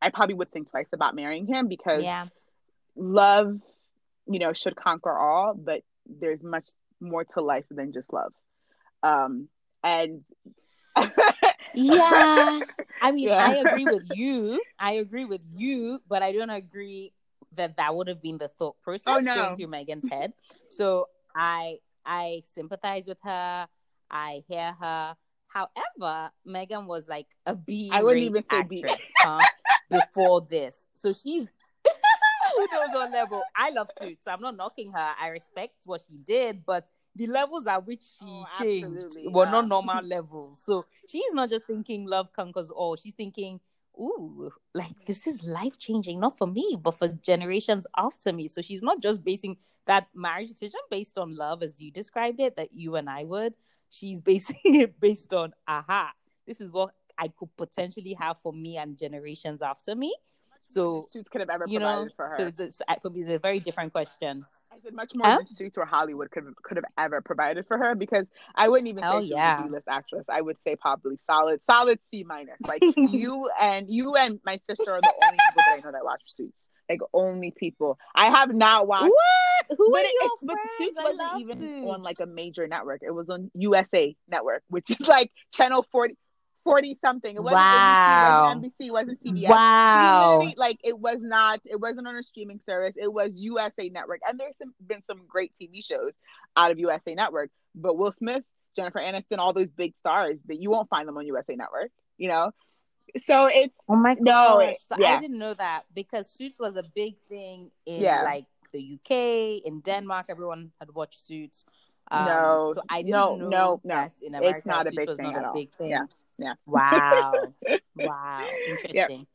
I probably would think twice about marrying him because yeah. love, you know, should conquer all, but there's much more to life than just love. Um, and Yeah. I mean, Yeah. I agree with you. I agree with you, but I don't agree that that would have been the thought process Oh, no. going through Meghan's head. So I I sympathize with her. I hear her. However, Meghan was like a B. I wouldn't even say B. actress huh, before this, so she's who knows what level. I love Suits. So I'm not knocking her. I respect what she did, but the levels at which she Oh, changed were yeah. not normal levels. So she's not just thinking love conquers all. She's thinking, ooh, like this is life changing, not for me, but for generations after me. So she's not just basing that marriage decision based on love as you described it, that you and I would. She's basing it based on, aha, this is what I could potentially have for me and generations after me. So Suits could have ever you provided know, for her. so it's, it's, for me, it's a very different question. I said much more Huh? than Suits or Hollywood could could have ever provided for her because I wouldn't even Hell say she yeah. was a D-list actress. I would say probably solid, solid C minus. Like you and you and my sister are the only people that I know that watch Suits. Like only people. I have not watched. What? Who But, are it, your but friends? Suits I wasn't even Suits. on like a major network. It was on USA Network, which is like channel 40, 40 something. It wasn't Wow. ABC, it wasn't NBC, it wasn't CBS. Wow. like it was not it wasn't on a streaming service it was usa network and there's some, been some great tv shows out of usa network but will smith jennifer aniston all those big stars that you won't find them on usa network you know so it's Oh my gosh. No, it- so yeah. I didn't know that because Suits was a big thing in Yeah. like the UK, in Denmark, everyone had watched Suits. Um, No, so I didn't no, know no, no. that in America not a Suits big thing not at a all. big thing. Yeah, yeah. Wow. wow. Interesting.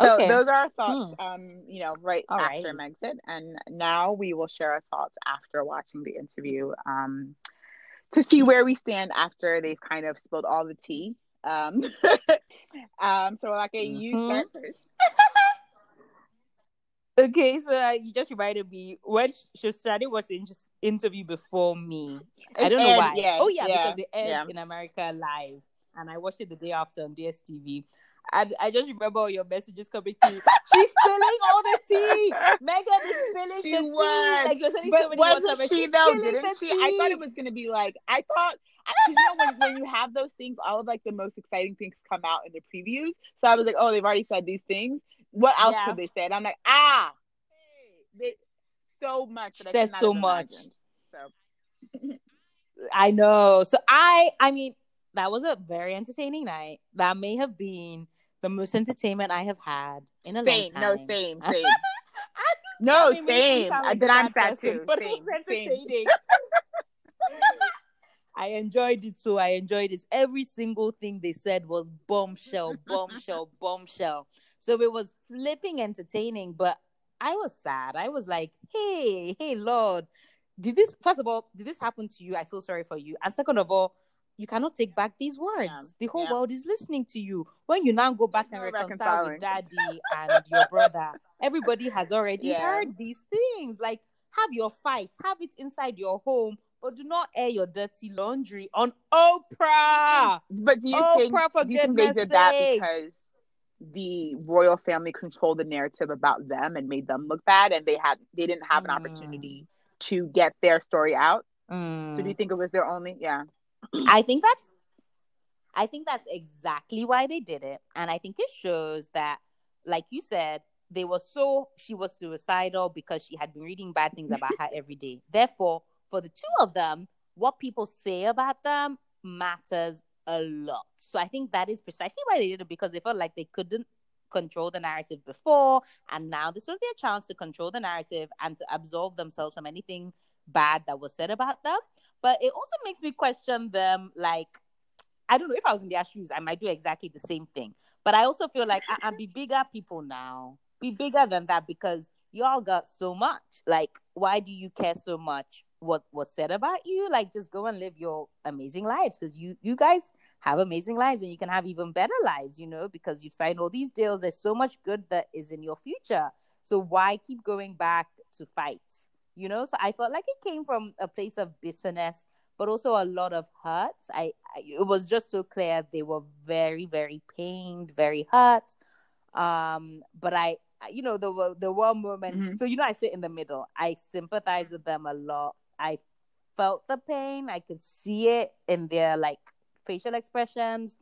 so okay. those are our thoughts um you know right All after right. Megxit and now we will share our thoughts after watching the interview um to see where we stand after they've kind of spilled all the tea um um so like you Mhm. start first Okay, so uh, you just reminded me when Shostadi was the inter- interview before me. I don't know why. yeah, oh yeah, yeah, because it aired yeah. in America live, and I watched it the day after on DSTV. And I just remember all your messages coming through. She's spilling all the tea. Meghan is spilling She the was, tea. Like you're sending so but many wasn't she she's though didn't she i thought it was gonna be like i thought you know when, when you have those things all of like the most exciting things come out in the previews so i was like oh they've already said these things what else Yeah. could they say and i'm like ah hey, they, so much that says so much. so I know. So I I mean, that was a very entertaining night. That may have been the most entertainment I have had in a same long no time. same same no same like then i'm sad sad person, too But same it was entertaining. I enjoyed it too. I enjoyed it. Every single thing they said was bombshell, bombshell, bombshell. So it was flipping entertaining, but I was sad. I was like, hey, hey, Lord, did this, first of all, did this happen to you? I feel sorry for you. And second of all, you cannot take back these words. Yeah, The whole yeah. world is listening to you. When you now go back and reconcile with daddy and your brother, everybody has already Yeah. heard these things. Like, have your fight, have it inside your home but do not air your dirty laundry on Oprah. But do you Oprah, think, for do you think they did that sake. because the royal family controlled the narrative about them and made them look bad, and they had they didn't have an Mm. opportunity to get their story out? So Mm. do you think it was their only? Yeah. I think that's I think that's exactly why they did it. And I think it shows that, like you said, they were so she was suicidal because she had been reading bad things about her every day. Therefore, for the two of them, what people say about them matters a lot. So I think that is precisely why they did it because they felt like they couldn't control the narrative before and now this was their chance to control the narrative and to absolve themselves from anything bad that was said about them but it also makes me question them like i don't know if i was in their shoes i might do exactly the same thing. But i also feel like I- i'm be bigger people now. Be bigger than that because y'all got so much. Like why do you care so much what was said about you? Like just go and live your amazing lives because you you guys have amazing lives and you can have even better lives you know because you've signed all these deals. There's so much good that is in your future. So why keep going back to fight you know? So i felt like it came from a place of bitterness but also a lot of hurt. I, I it was just so clear they were very very pained very hurt. Um but i you know there were there were moments Mhm. so you know i sit in the middle. I sympathize with them a lot. I felt the pain. I could see it in their like facial expressions.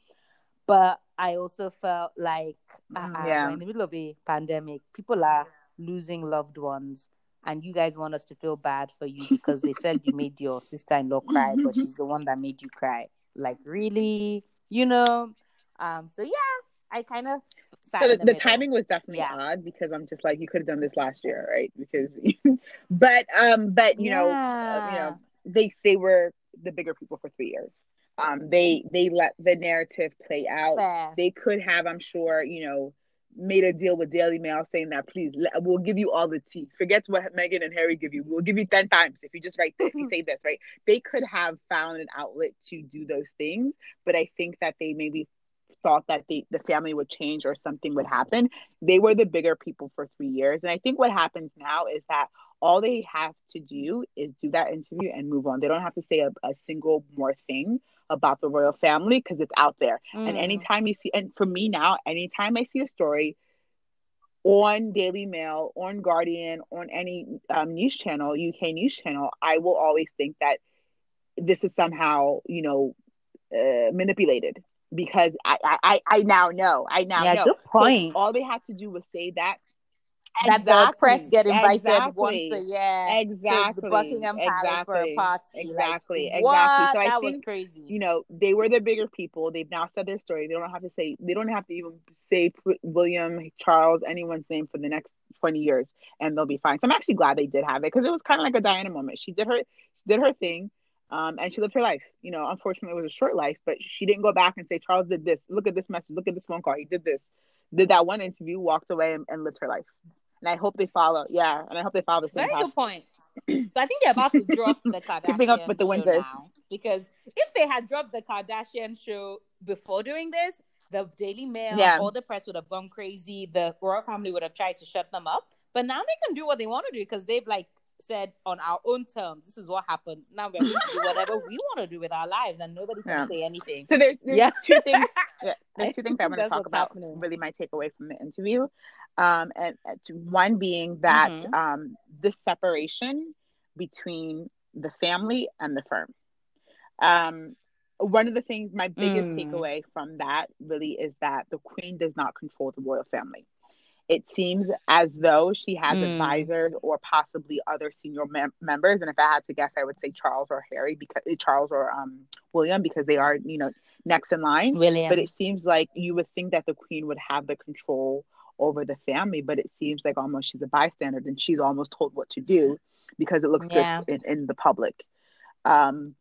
But i also felt like ah, yeah. in the middle of a pandemic. People are losing loved ones and you guys want us to feel bad for you because they said you made your sister-in-law cry but she's the one that made you cry like really you know um so yeah i kind of so the, the the timing was definitely Yeah. odd because I'm just like you could have done this last year, right? Because, but um, but you know, uh, you know, they they were the bigger people for three years. Um, they they let the narrative play out. Fair. They could have, I'm sure, you know, made a deal with Daily Mail saying that please we'll give you all the tea. Forget what Meghan and Harry give you. We'll give you ten times if you just write this, if you say this, right? They could have found an outlet to do those things, but I think that they maybe thought that the, the family would change or something would happen. They were the bigger people for three years. And I think what happens now is that all they have to do is do that interview and move on. They don't have to say a, a single more thing about the royal family because it's out there. And Mm. anytime you see, and for me now, anytime I see a story on Daily Mail, on Guardian, on any um, news channel, UK news channel, I will always think that this is somehow, you know, uh, manipulated because I, I, I- now know. I now yeah know. good So point all they had to do was say that. That the press Exactly. get invited Exactly. once a year Exactly. to Buckingham Palace for a Exactly. party. Exactly. Like, Exactly. What? So I that was crazy. you know they were the bigger people they've now said their story they don't have to say they don't have to even say william charles anyone's name for the next 20 years and they'll be fine so i'm actually glad they did have it because it was kind of like a diana moment she did her did her thing um, and she lived her life you know unfortunately it was a short life but she didn't go back and say charles did this look at this message look at this phone call he did this did that one interview walked away and, and lived her life and i hope they follow yeah and i hope they follow the same Very path good point. So I think they're about to drop the Kardashian Keeping up with the show Windsors. now because if they had dropped the Kardashian show before doing this, the Daily Mail, Yeah. all the press would have gone crazy. The royal family would have tried to shut them up. But now they can do what they want to do because they've like said on our own terms, this is what happened. Now we're going to do whatever we want to do with our lives, and nobody can Yeah. say anything. So there's, there's Yeah. two things. Yeah, there's I two things I want to talk about. happening. Really, my takeaway from the interview, um, and, and one being that Mhm. um, this separation between the family and the firm. Um, one of the things, my biggest Mm. takeaway from that really is that the queen does not control the royal family. It seems as though she has Mm. advisors or possibly other senior mem- members. And if I had to guess, I would say Charles or Harry because Charles or um, William because they are, you know, next in line. William. But it seems like you would think that the queen would have the control over the family, but it seems like almost she's a bystander and she's almost told what to do because it looks Yeah. good in, in the public. Um,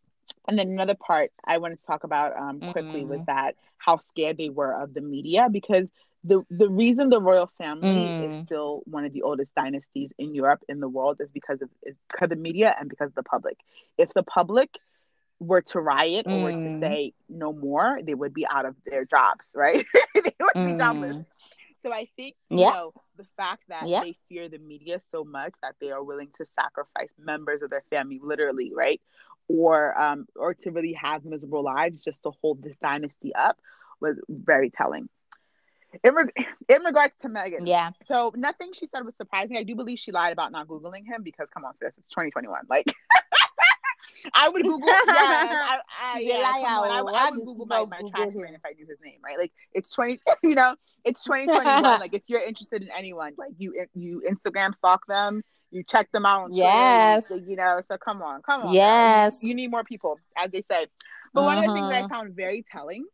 and then another part I wanted to talk about um, quickly was Mhm. that how scared they were of the media because the the reason the royal family is Mm. still one of the oldest dynasties in Europe in the world is because of is because of the media and because of the public. If the public were to riot or were to Mm. say no more, they would be out of their jobs, right? they would be Mm. jobless. So I think you Yeah. know the fact that Yeah. they fear the media so much that they are willing to sacrifice members of their family, literally, right, or um, or to really have miserable lives just to hold this dynasty up was very telling. In, reg- in regards to Meghan, Yeah. so nothing she said was surprising. I do believe she lied about not googling him because come on, sis, it's 2021. Like I would Google. Yeah, I, I, a yeah, come on. I, would- I would Google my, my Google trash man if I knew his name, right? Like it's 20. You know, it's 2021. like if you're interested in anyone, like you you Instagram stalk them, you check them out on Yes. you, you know. So come on, come on. Yes. you, you need more people, as they say. But one of the things that I Mhm. found very telling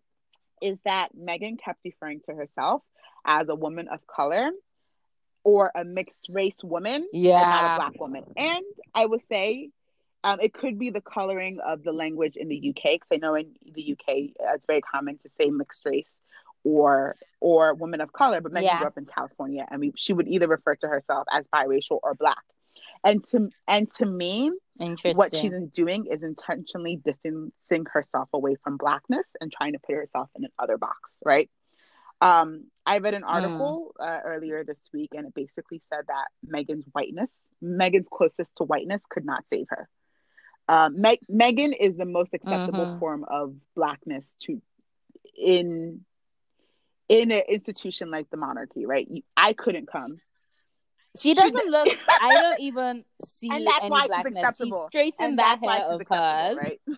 is that Meghan kept referring to herself as a woman of color or a mixed race woman and not a black woman. And I would say um, it could be the coloring of the language in the UK because I know in the UK uh, it's very common to say mixed race or or woman of color. But Meghan Yeah. grew up in California, and we, she would either refer to herself as biracial or black. And to and to me. What she's doing is intentionally distancing herself away from blackness and trying to put herself in another box, right? Um, I read an article uh, earlier this week, and it basically said that Meghan's whiteness, Meghan's closest to whiteness, could not save her. Um, Meg- Meghan is the most acceptable Mhm. form of blackness to in in an institution like the monarchy, right? I couldn't come, She doesn't look. I don't even see and that's any why she's blackness. She acceptable. straightened and that that's why hair she's of hers. right?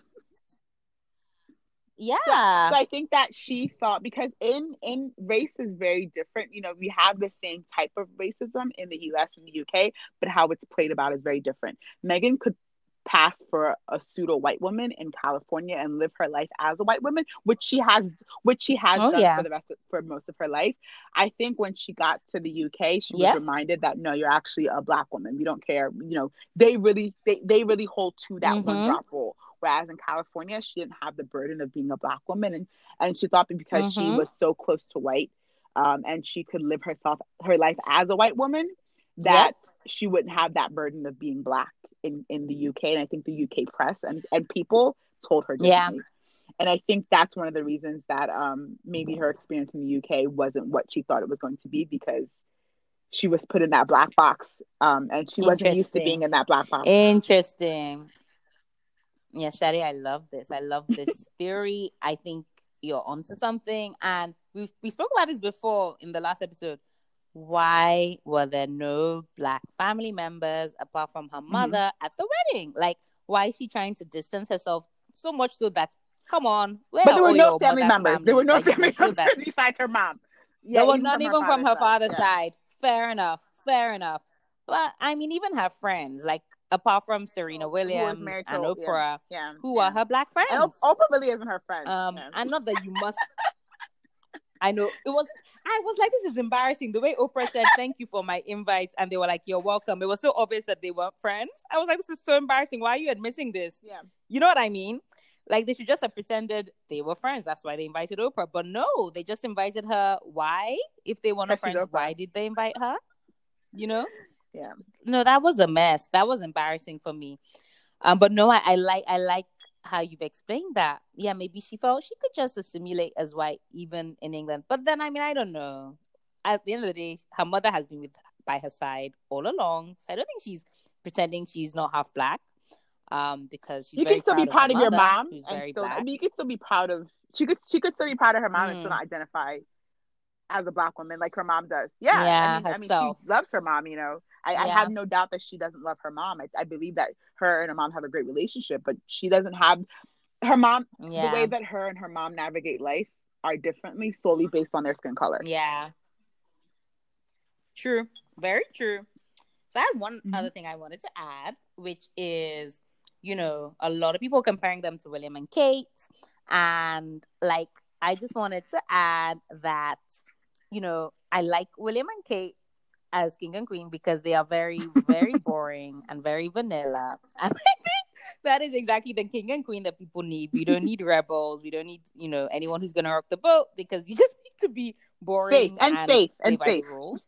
Yeah. So I think that she thought because in in race is very different. You know, we have the same type of racism in the U.S. and the U.K., but how it's played about is very different. Meghan could pass for a pseudo white woman in California and live her life as a white woman, which she has, which she has Oh, done yeah. for the rest of, for most of her life. I think when she got to the UK, she Yep. was reminded that no, you're actually a black woman. We don't care. You know, they really they they really hold to that one Mhm. drop rule. Whereas in California, she didn't have the burden of being a black woman, and and she thought because she Mhm. was so close to white, um, and she could live herself her life as a white woman, that she wouldn't have that burden of being black in in the UK. And I think the UK press and and people told her Yeah. And I think that's one of the reasons that um, maybe her experience in the UK wasn't what she thought it was going to be because she was put in that black box um, and she wasn't used to being in that black box. Interesting. Yeah, Shade, I love this. I love this theory. I think you're onto something. And we we spoke about this before in the last episode. Why were there no black family members apart from her Mm-hmm. mother at the wedding? Like, why is she trying to distance herself so much so that come on, where but there were no family members. There were no Like, family members that besides her mom. there were even not from even from her father's Yeah. side. Fair enough. Fair enough. But I mean, even her friends, like apart from Serena Williams and to- yeah. Oprah, Yeah. who yeah. are her black friends. And Oprah really isn't her friend. um, yeah. and not that you must. I know it was. I was like, this is embarrassing. The way Oprah said, "Thank you for my invite," and they were like, "You're welcome." It was so obvious that they weren't friends. I was like, this is so embarrassing. Why are you admitting this? yeah. You know what I mean? Like they should just have pretended they were friends. That's why they invited Oprah. But no, they just invited her. Why? If they were not friends, Oprah. why did they invite her? You know? Yeah. No, that was a mess. That was embarrassing for me. Um, but no, I, I like I like how you've explained that. Yeah, maybe she felt she could just assimilate as white even in England. But then I mean, I don't know. At the end of the day, her mother has been with by her side all along. So I don't think she's pretending she's not half black. Um, because she's you very can still be proud of, of your mom and very still black. I mean you could still be proud of she could she could still be proud of her mom and still Mm. not identify as a black woman like her mom does. Yeah. Yeah, I mean I mean she loves her mom, you know. I, I have no doubt that she doesn't love her mom. I, I believe that her and her mom have a great relationship, but she doesn't have her mom yeah. the way that her and her mom navigate life are differently solely based on their skin color. Yeah. True. Very true. So I had one Mhm. other thing I wanted to add, which is, you know, a lot of people comparing them to William and Kate. And like, I just wanted to add that, you know, I like William and Kate as king and queen because they are very, very boring and very vanilla. And I think that is exactly the king and queen that people need. We don't need rebels. We don't need, you know, anyone who's going to rock the boat because you just need to be boring Safe and safe and safe. rules.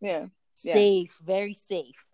Yeah. Yeah. Safe, very safe.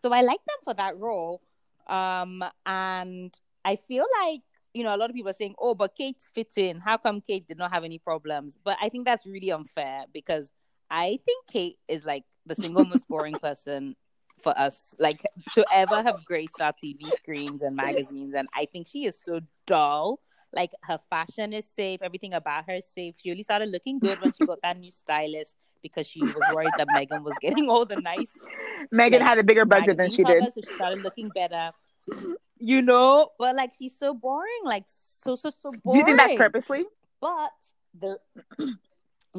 So I like them for that role. Um, and I feel like you know a lot of people are saying, "Oh, but Kate fits in. How come Kate did not have any problems?" But I think that's really unfair because I think Kate is like the single most boring person for us, like to ever have graced our TV screens and magazines. And I think she is so dull. Like her fashion is safe, everything about her is safe. She only started looking good when she got that new stylist because she was worried that Meghan was getting all the nice. Meghan like, had a bigger budget than she did. So she started looking better. You know, but like she's so boring, like so so so boring. Do you think that's purposely? But the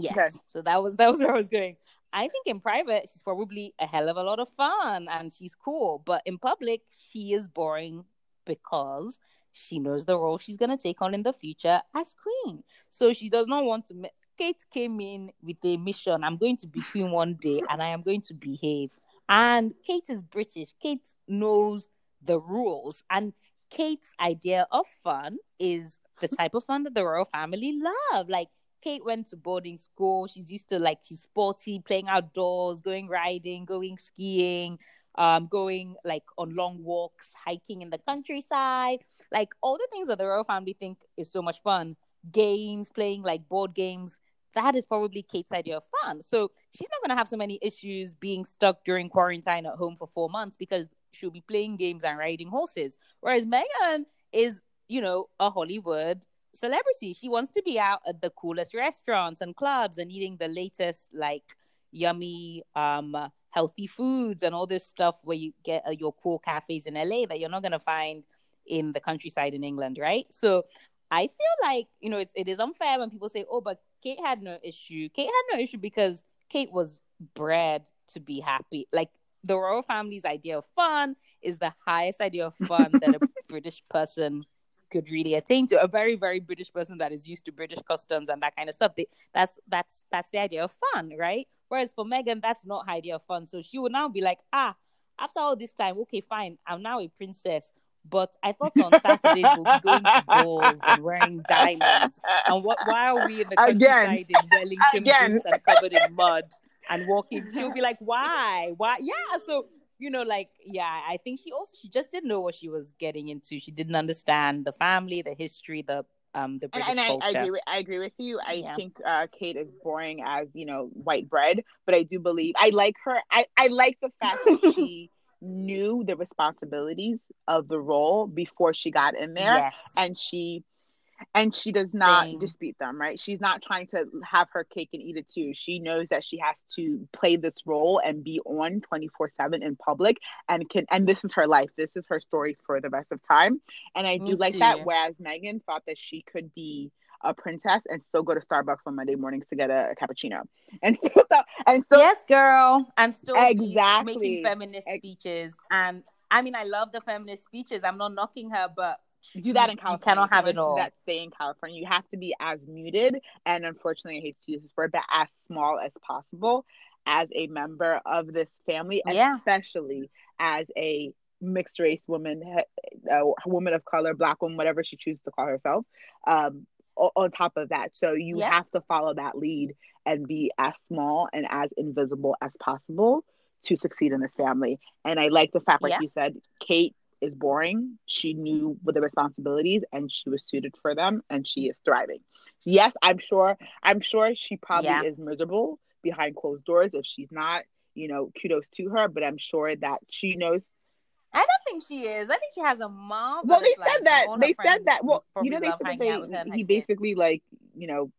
yes, okay. so that was that was where I was going. I think in private she's probably a hell of a lot of fun and she's cool, but in public she is boring because she knows the role she's going to take on in the future as queen. So she does not want to. Kate came in with a mission I'm going to be queen one day and I am going to behave. And Kate is British. Kate knows the rules. And Kate's idea of fun is the type of fun that the royal family love. Like, Kate went to boarding school. She's used to like she's sporty, playing outdoors, going riding, going skiing, um, going like on long walks, hiking in the countryside, like all the things that the royal family think is so much fun. Games, playing like board games. That is probably Kate's idea of fun. So she's not going to have so many issues being stuck during quarantine at home for four months because she'll be playing games and riding horses. Whereas Meghan is, you know, a Hollywood celebrity. She wants to be out at the coolest restaurants and clubs and eating the latest, like, yummy um healthy foods and all this stuff where you get uh, your cool cafes in LA that you're not going to find in the countryside in England, right? So I feel like, you know, it's, it is unfair when people say, oh, but Kate had no issue. Kate had no issue because Kate was bred to be happy. Like the royal family's idea of fun is the highest idea of fun that a British person could really attain to a very very british person that is used to british customs and that kind of stuff they, that's that's that's the idea of fun right Whereas for meghan that's not her idea of fun. So she would now be like, ah, after all this time, okay, fine, I'm now a princess. But I thought on Saturdays we'll be going to balls and wearing diamonds. And what? Why are we in the countryside Again. in Wellington Again. boots and covered in mud and walking? She'll be like, why? Why? Yeah. So you know, like, yeah, I think she also she just didn't know what she was getting into. She didn't understand the family, the history, the um the British and, and I, I, agree with I agree with you. I yeah. think uh, Kate is boring as you know white bread, but I do believe I like her. I I like the fact that she knew the responsibilities of the role before she got in there, yes. and she and she does not Same. dispute them right she's not trying to have her cake and eat it too she knows that she has to play this role and be on 24 7 in public and can and this is her life this is her story for the rest of time and i Me do like too. that whereas meghan thought that she could be a princess and still go to Starbucks on Monday mornings to get a, a cappuccino. And still and still Yes, girl. And still exactly making feminist speeches. And I mean I love the feminist speeches. I'm not knocking her, but do that in California. You cannot have it all. That stay in California. You have to be as muted and unfortunately, I hate to use this word, but as small as possible as a member of this family, yeah. especially as a mixed race woman, a woman of color, black woman, whatever she chooses to call herself. Um, on top of that, so you yeah. have to follow that lead and be as small and as invisible as possible to succeed in this family. And I like the fact, like yeah. you said, Kate is boring. She knew what the responsibilities and she was suited for them and she is thriving. Yes, I'm sure I'm sure she probably yeah. is miserable behind closed doors. If she's not, you know, kudos to her, but I'm sure that she knows I don't think she is. I think she has a mom. Well, they said like, that. They said that. Well, you know, they said that they, he basically like, you know.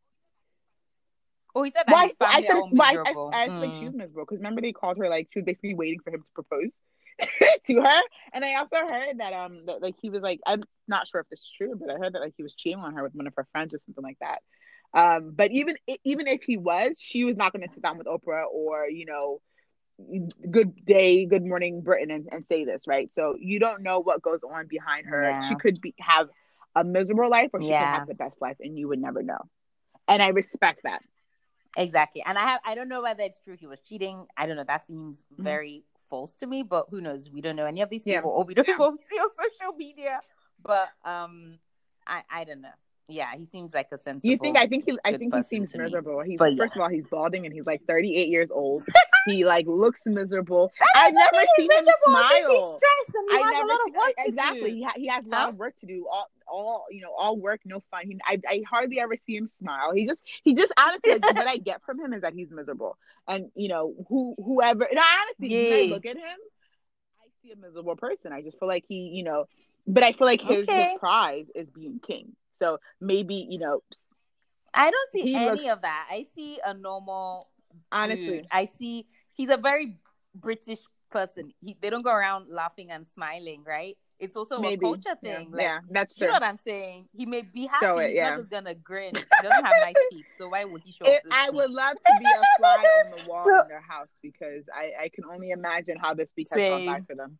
Oh, he said that. Well, I, I said, well, I, I, I, mm. like she was miserable because remember they called her like she was basically waiting for him to propose. to her. And I also heard that um that like he was like I'm not sure if this is true, but I heard that like he was cheating on her with one of her friends or something like that. Um, but even even if he was, she was not going to sit down with Oprah or you know, good day, good morning, Britain, and, and say this right. So you don't know what goes on behind her. Yeah. She could be have a miserable life, or she yeah. could have the best life, and you would never know. And I respect that. Exactly. And I have I don't know whether it's true he was cheating. I don't know. That seems mm-hmm. very false to me, but who knows? We don't know any of these people, yeah. or we don't know what we see on social media. But um, I I don't know. Yeah, he seems like a sensible. You think? I think he. I think he seems miserable. He's but first yeah. of all, he's balding and he's like 38 years old. he like looks miserable. I've never seen him smile. I never seen, exactly. He, ha- he has a lot of work to do. All, all you know, all work, no fun. He, I, I hardly ever see him smile. He just, he just honestly, like, what I get from him is that he's miserable. And you know, who, whoever, and I honestly, yeah. I look at him, I see a miserable person. I just feel like he, you know, but I feel like his, Okay. his prize is being king. So maybe, you know, I don't see any looks- of that. I see a normal honestly, dude. I see he's a very British person. He, they don't go around laughing and smiling, right? It's also maybe. a culture yeah, thing. Like, yeah, that's true. you know what I'm saying? He may be happy. Show it, he's yeah. not just gonna grin. He doesn't have nice teeth, so why would he show It, I teeth? would love to be a fly on the wall So- in their house because I, I can only imagine how this becomes gone by for them.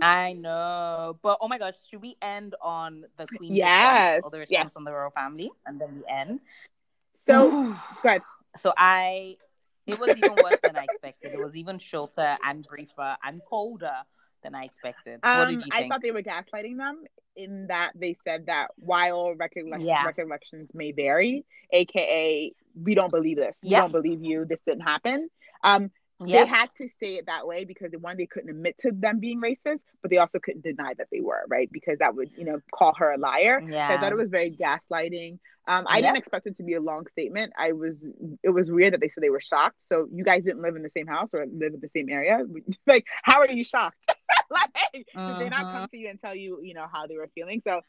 I know, but oh my gosh, should we end on the queen's Yes, response or the yes. response on the royal family, and then we end? So, good. So I, it was even worse than I expected. It was even shorter and briefer and colder than I expected. what Um, did you I thought they were gaslighting them in that they said that while Yeah. recollections may vary, aka we don't believe this, we Yeah. don't believe you, this didn't happen. Um, yeah, they had to say it that way because the one, they couldn't admit to them being racist, but they also couldn't deny that they were right because that would you know call her a liar. So I yeah. thought it was very gaslighting. Um, I Yep. didn't expect it to be a long statement. I was, it was weird that they said they were shocked. So you guys didn't live in the same house or live in the same area. like, how are you shocked? like, did they not come to you and tell you, you know, how they were feeling? So,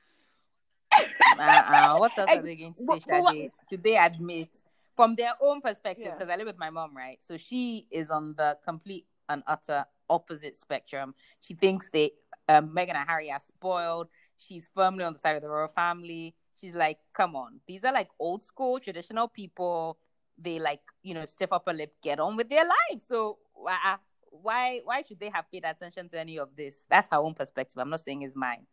Uh-uh. What else Hey, are they going to say, Shade? Should they admit from their own perspective? Yeah. Because I live with my mom, right? So she is on the complete and utter opposite spectrum. She thinks that um, Meghan and Harry are spoiled. She's firmly on the side of the royal family. She's like, come on, these are like old school traditional people. They like, you know, stiff upper lip, get on with their lives. So uh, why why should they have paid attention to any of this? That's her own perspective. I'm not saying it's mine.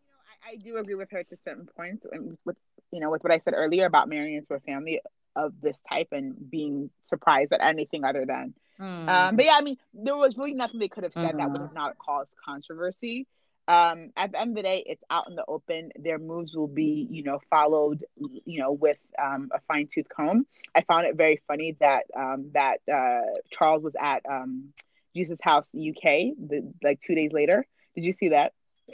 You know, I, I do agree with her to certain points, and with you know, with what I said earlier about marrying into a family of this type and being surprised at anything other than Hmm. Um, but yeah, I mean, there was really nothing they could have said that would Mhm. have not caused controversy. Um, at the end of the day, it's out in the open. Their moves will be, you know, followed, you know, with um, a fine tooth comb. I found it very funny that um, that uh, Charles was at um, Jesus House UK the, like two days later. Did you see that?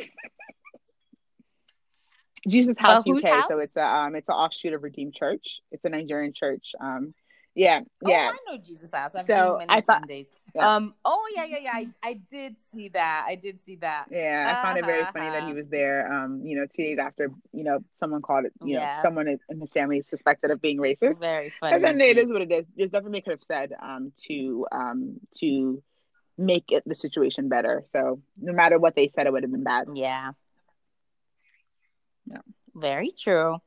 Jesus House whose UK. house? So it's a um, it's an offshoot of Redeemed Church. It's a Nigerian church. Um, yeah, yeah. Oh, I know Jesus House. I've So, been I many thought- Sundays. yeah. Um. Oh yeah, yeah, yeah. I, I did see that. I did see that. Yeah, I found it very Uh-huh. funny that he was there. Um, you know, two days after, you know, someone called it, you Yeah. know, someone in in his family suspected of being racist. Very funny. And then it is what it is. There's nothing they could have said um to um to make it the situation better. So no matter what they said, it would have been bad. Yeah. Yeah. Very true.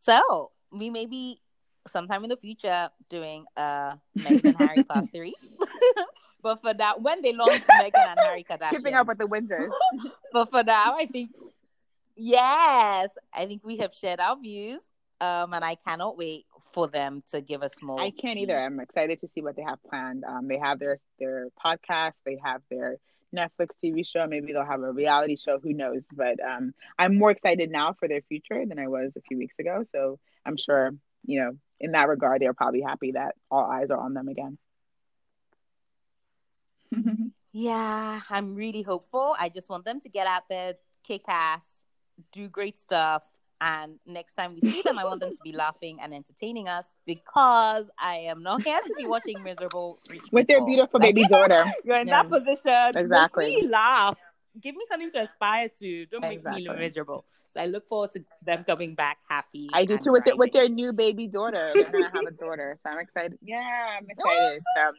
So we may be sometime in the future doing uh Meghan Harry part three. but for that, when they launch Meghan and Harry Kardashian, Keeping up with the Windsors. but for now, I think yes, I think we have shared our views. Um, and I cannot wait for them to give us more. I can't tea. either. I'm excited to see what they have planned. Um, they have their their podcast. They have their Netflix TV show. Maybe they'll have a reality show. Who knows? But um, I'm more excited now for their future than I was a few weeks ago. So I'm sure you know in that regard they're probably happy that all eyes are on them again. Yeah, I'm really hopeful. I just want them to get out there, kick ass, do great stuff. And next time we see them, I want them to be laughing and entertaining us because I am not here to be watching miserable rich With their beautiful Like, baby daughter. You're in Yeah. that position. Exactly. Make me laugh. Give me something to aspire to. Don't make Exactly. me miserable. So I look forward to them coming back happy. I do too with their, with their new baby daughter. They're gonna have a daughter, so I'm excited. Yeah, I'm excited. So.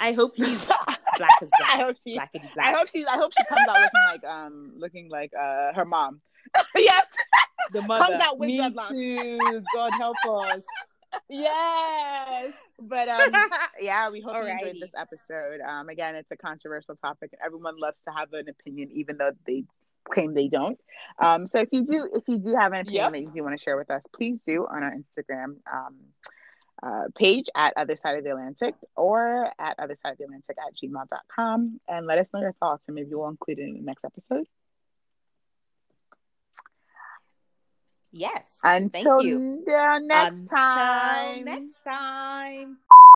I hope she's black as black. I hope she. Blackity black. I hope she's. I hope she comes out looking like um looking like uh her mom. yes. The mother. out with Me dreadlocks. too. God help us. Yes. But um yeah, we hope you enjoyed this episode. Um again, it's a controversial topic and everyone loves to have an opinion even though they claim they don't. Um so if you do if you do have an opinion Yep. that you do want to share with us, please do on our Instagram um uh, page at other side of the Atlantic or at other side of the Atlantic at gmail.com and let us know your thoughts and maybe we'll include it in the next episode. Yes. Until Thank you. the uh, next Until time. Next time.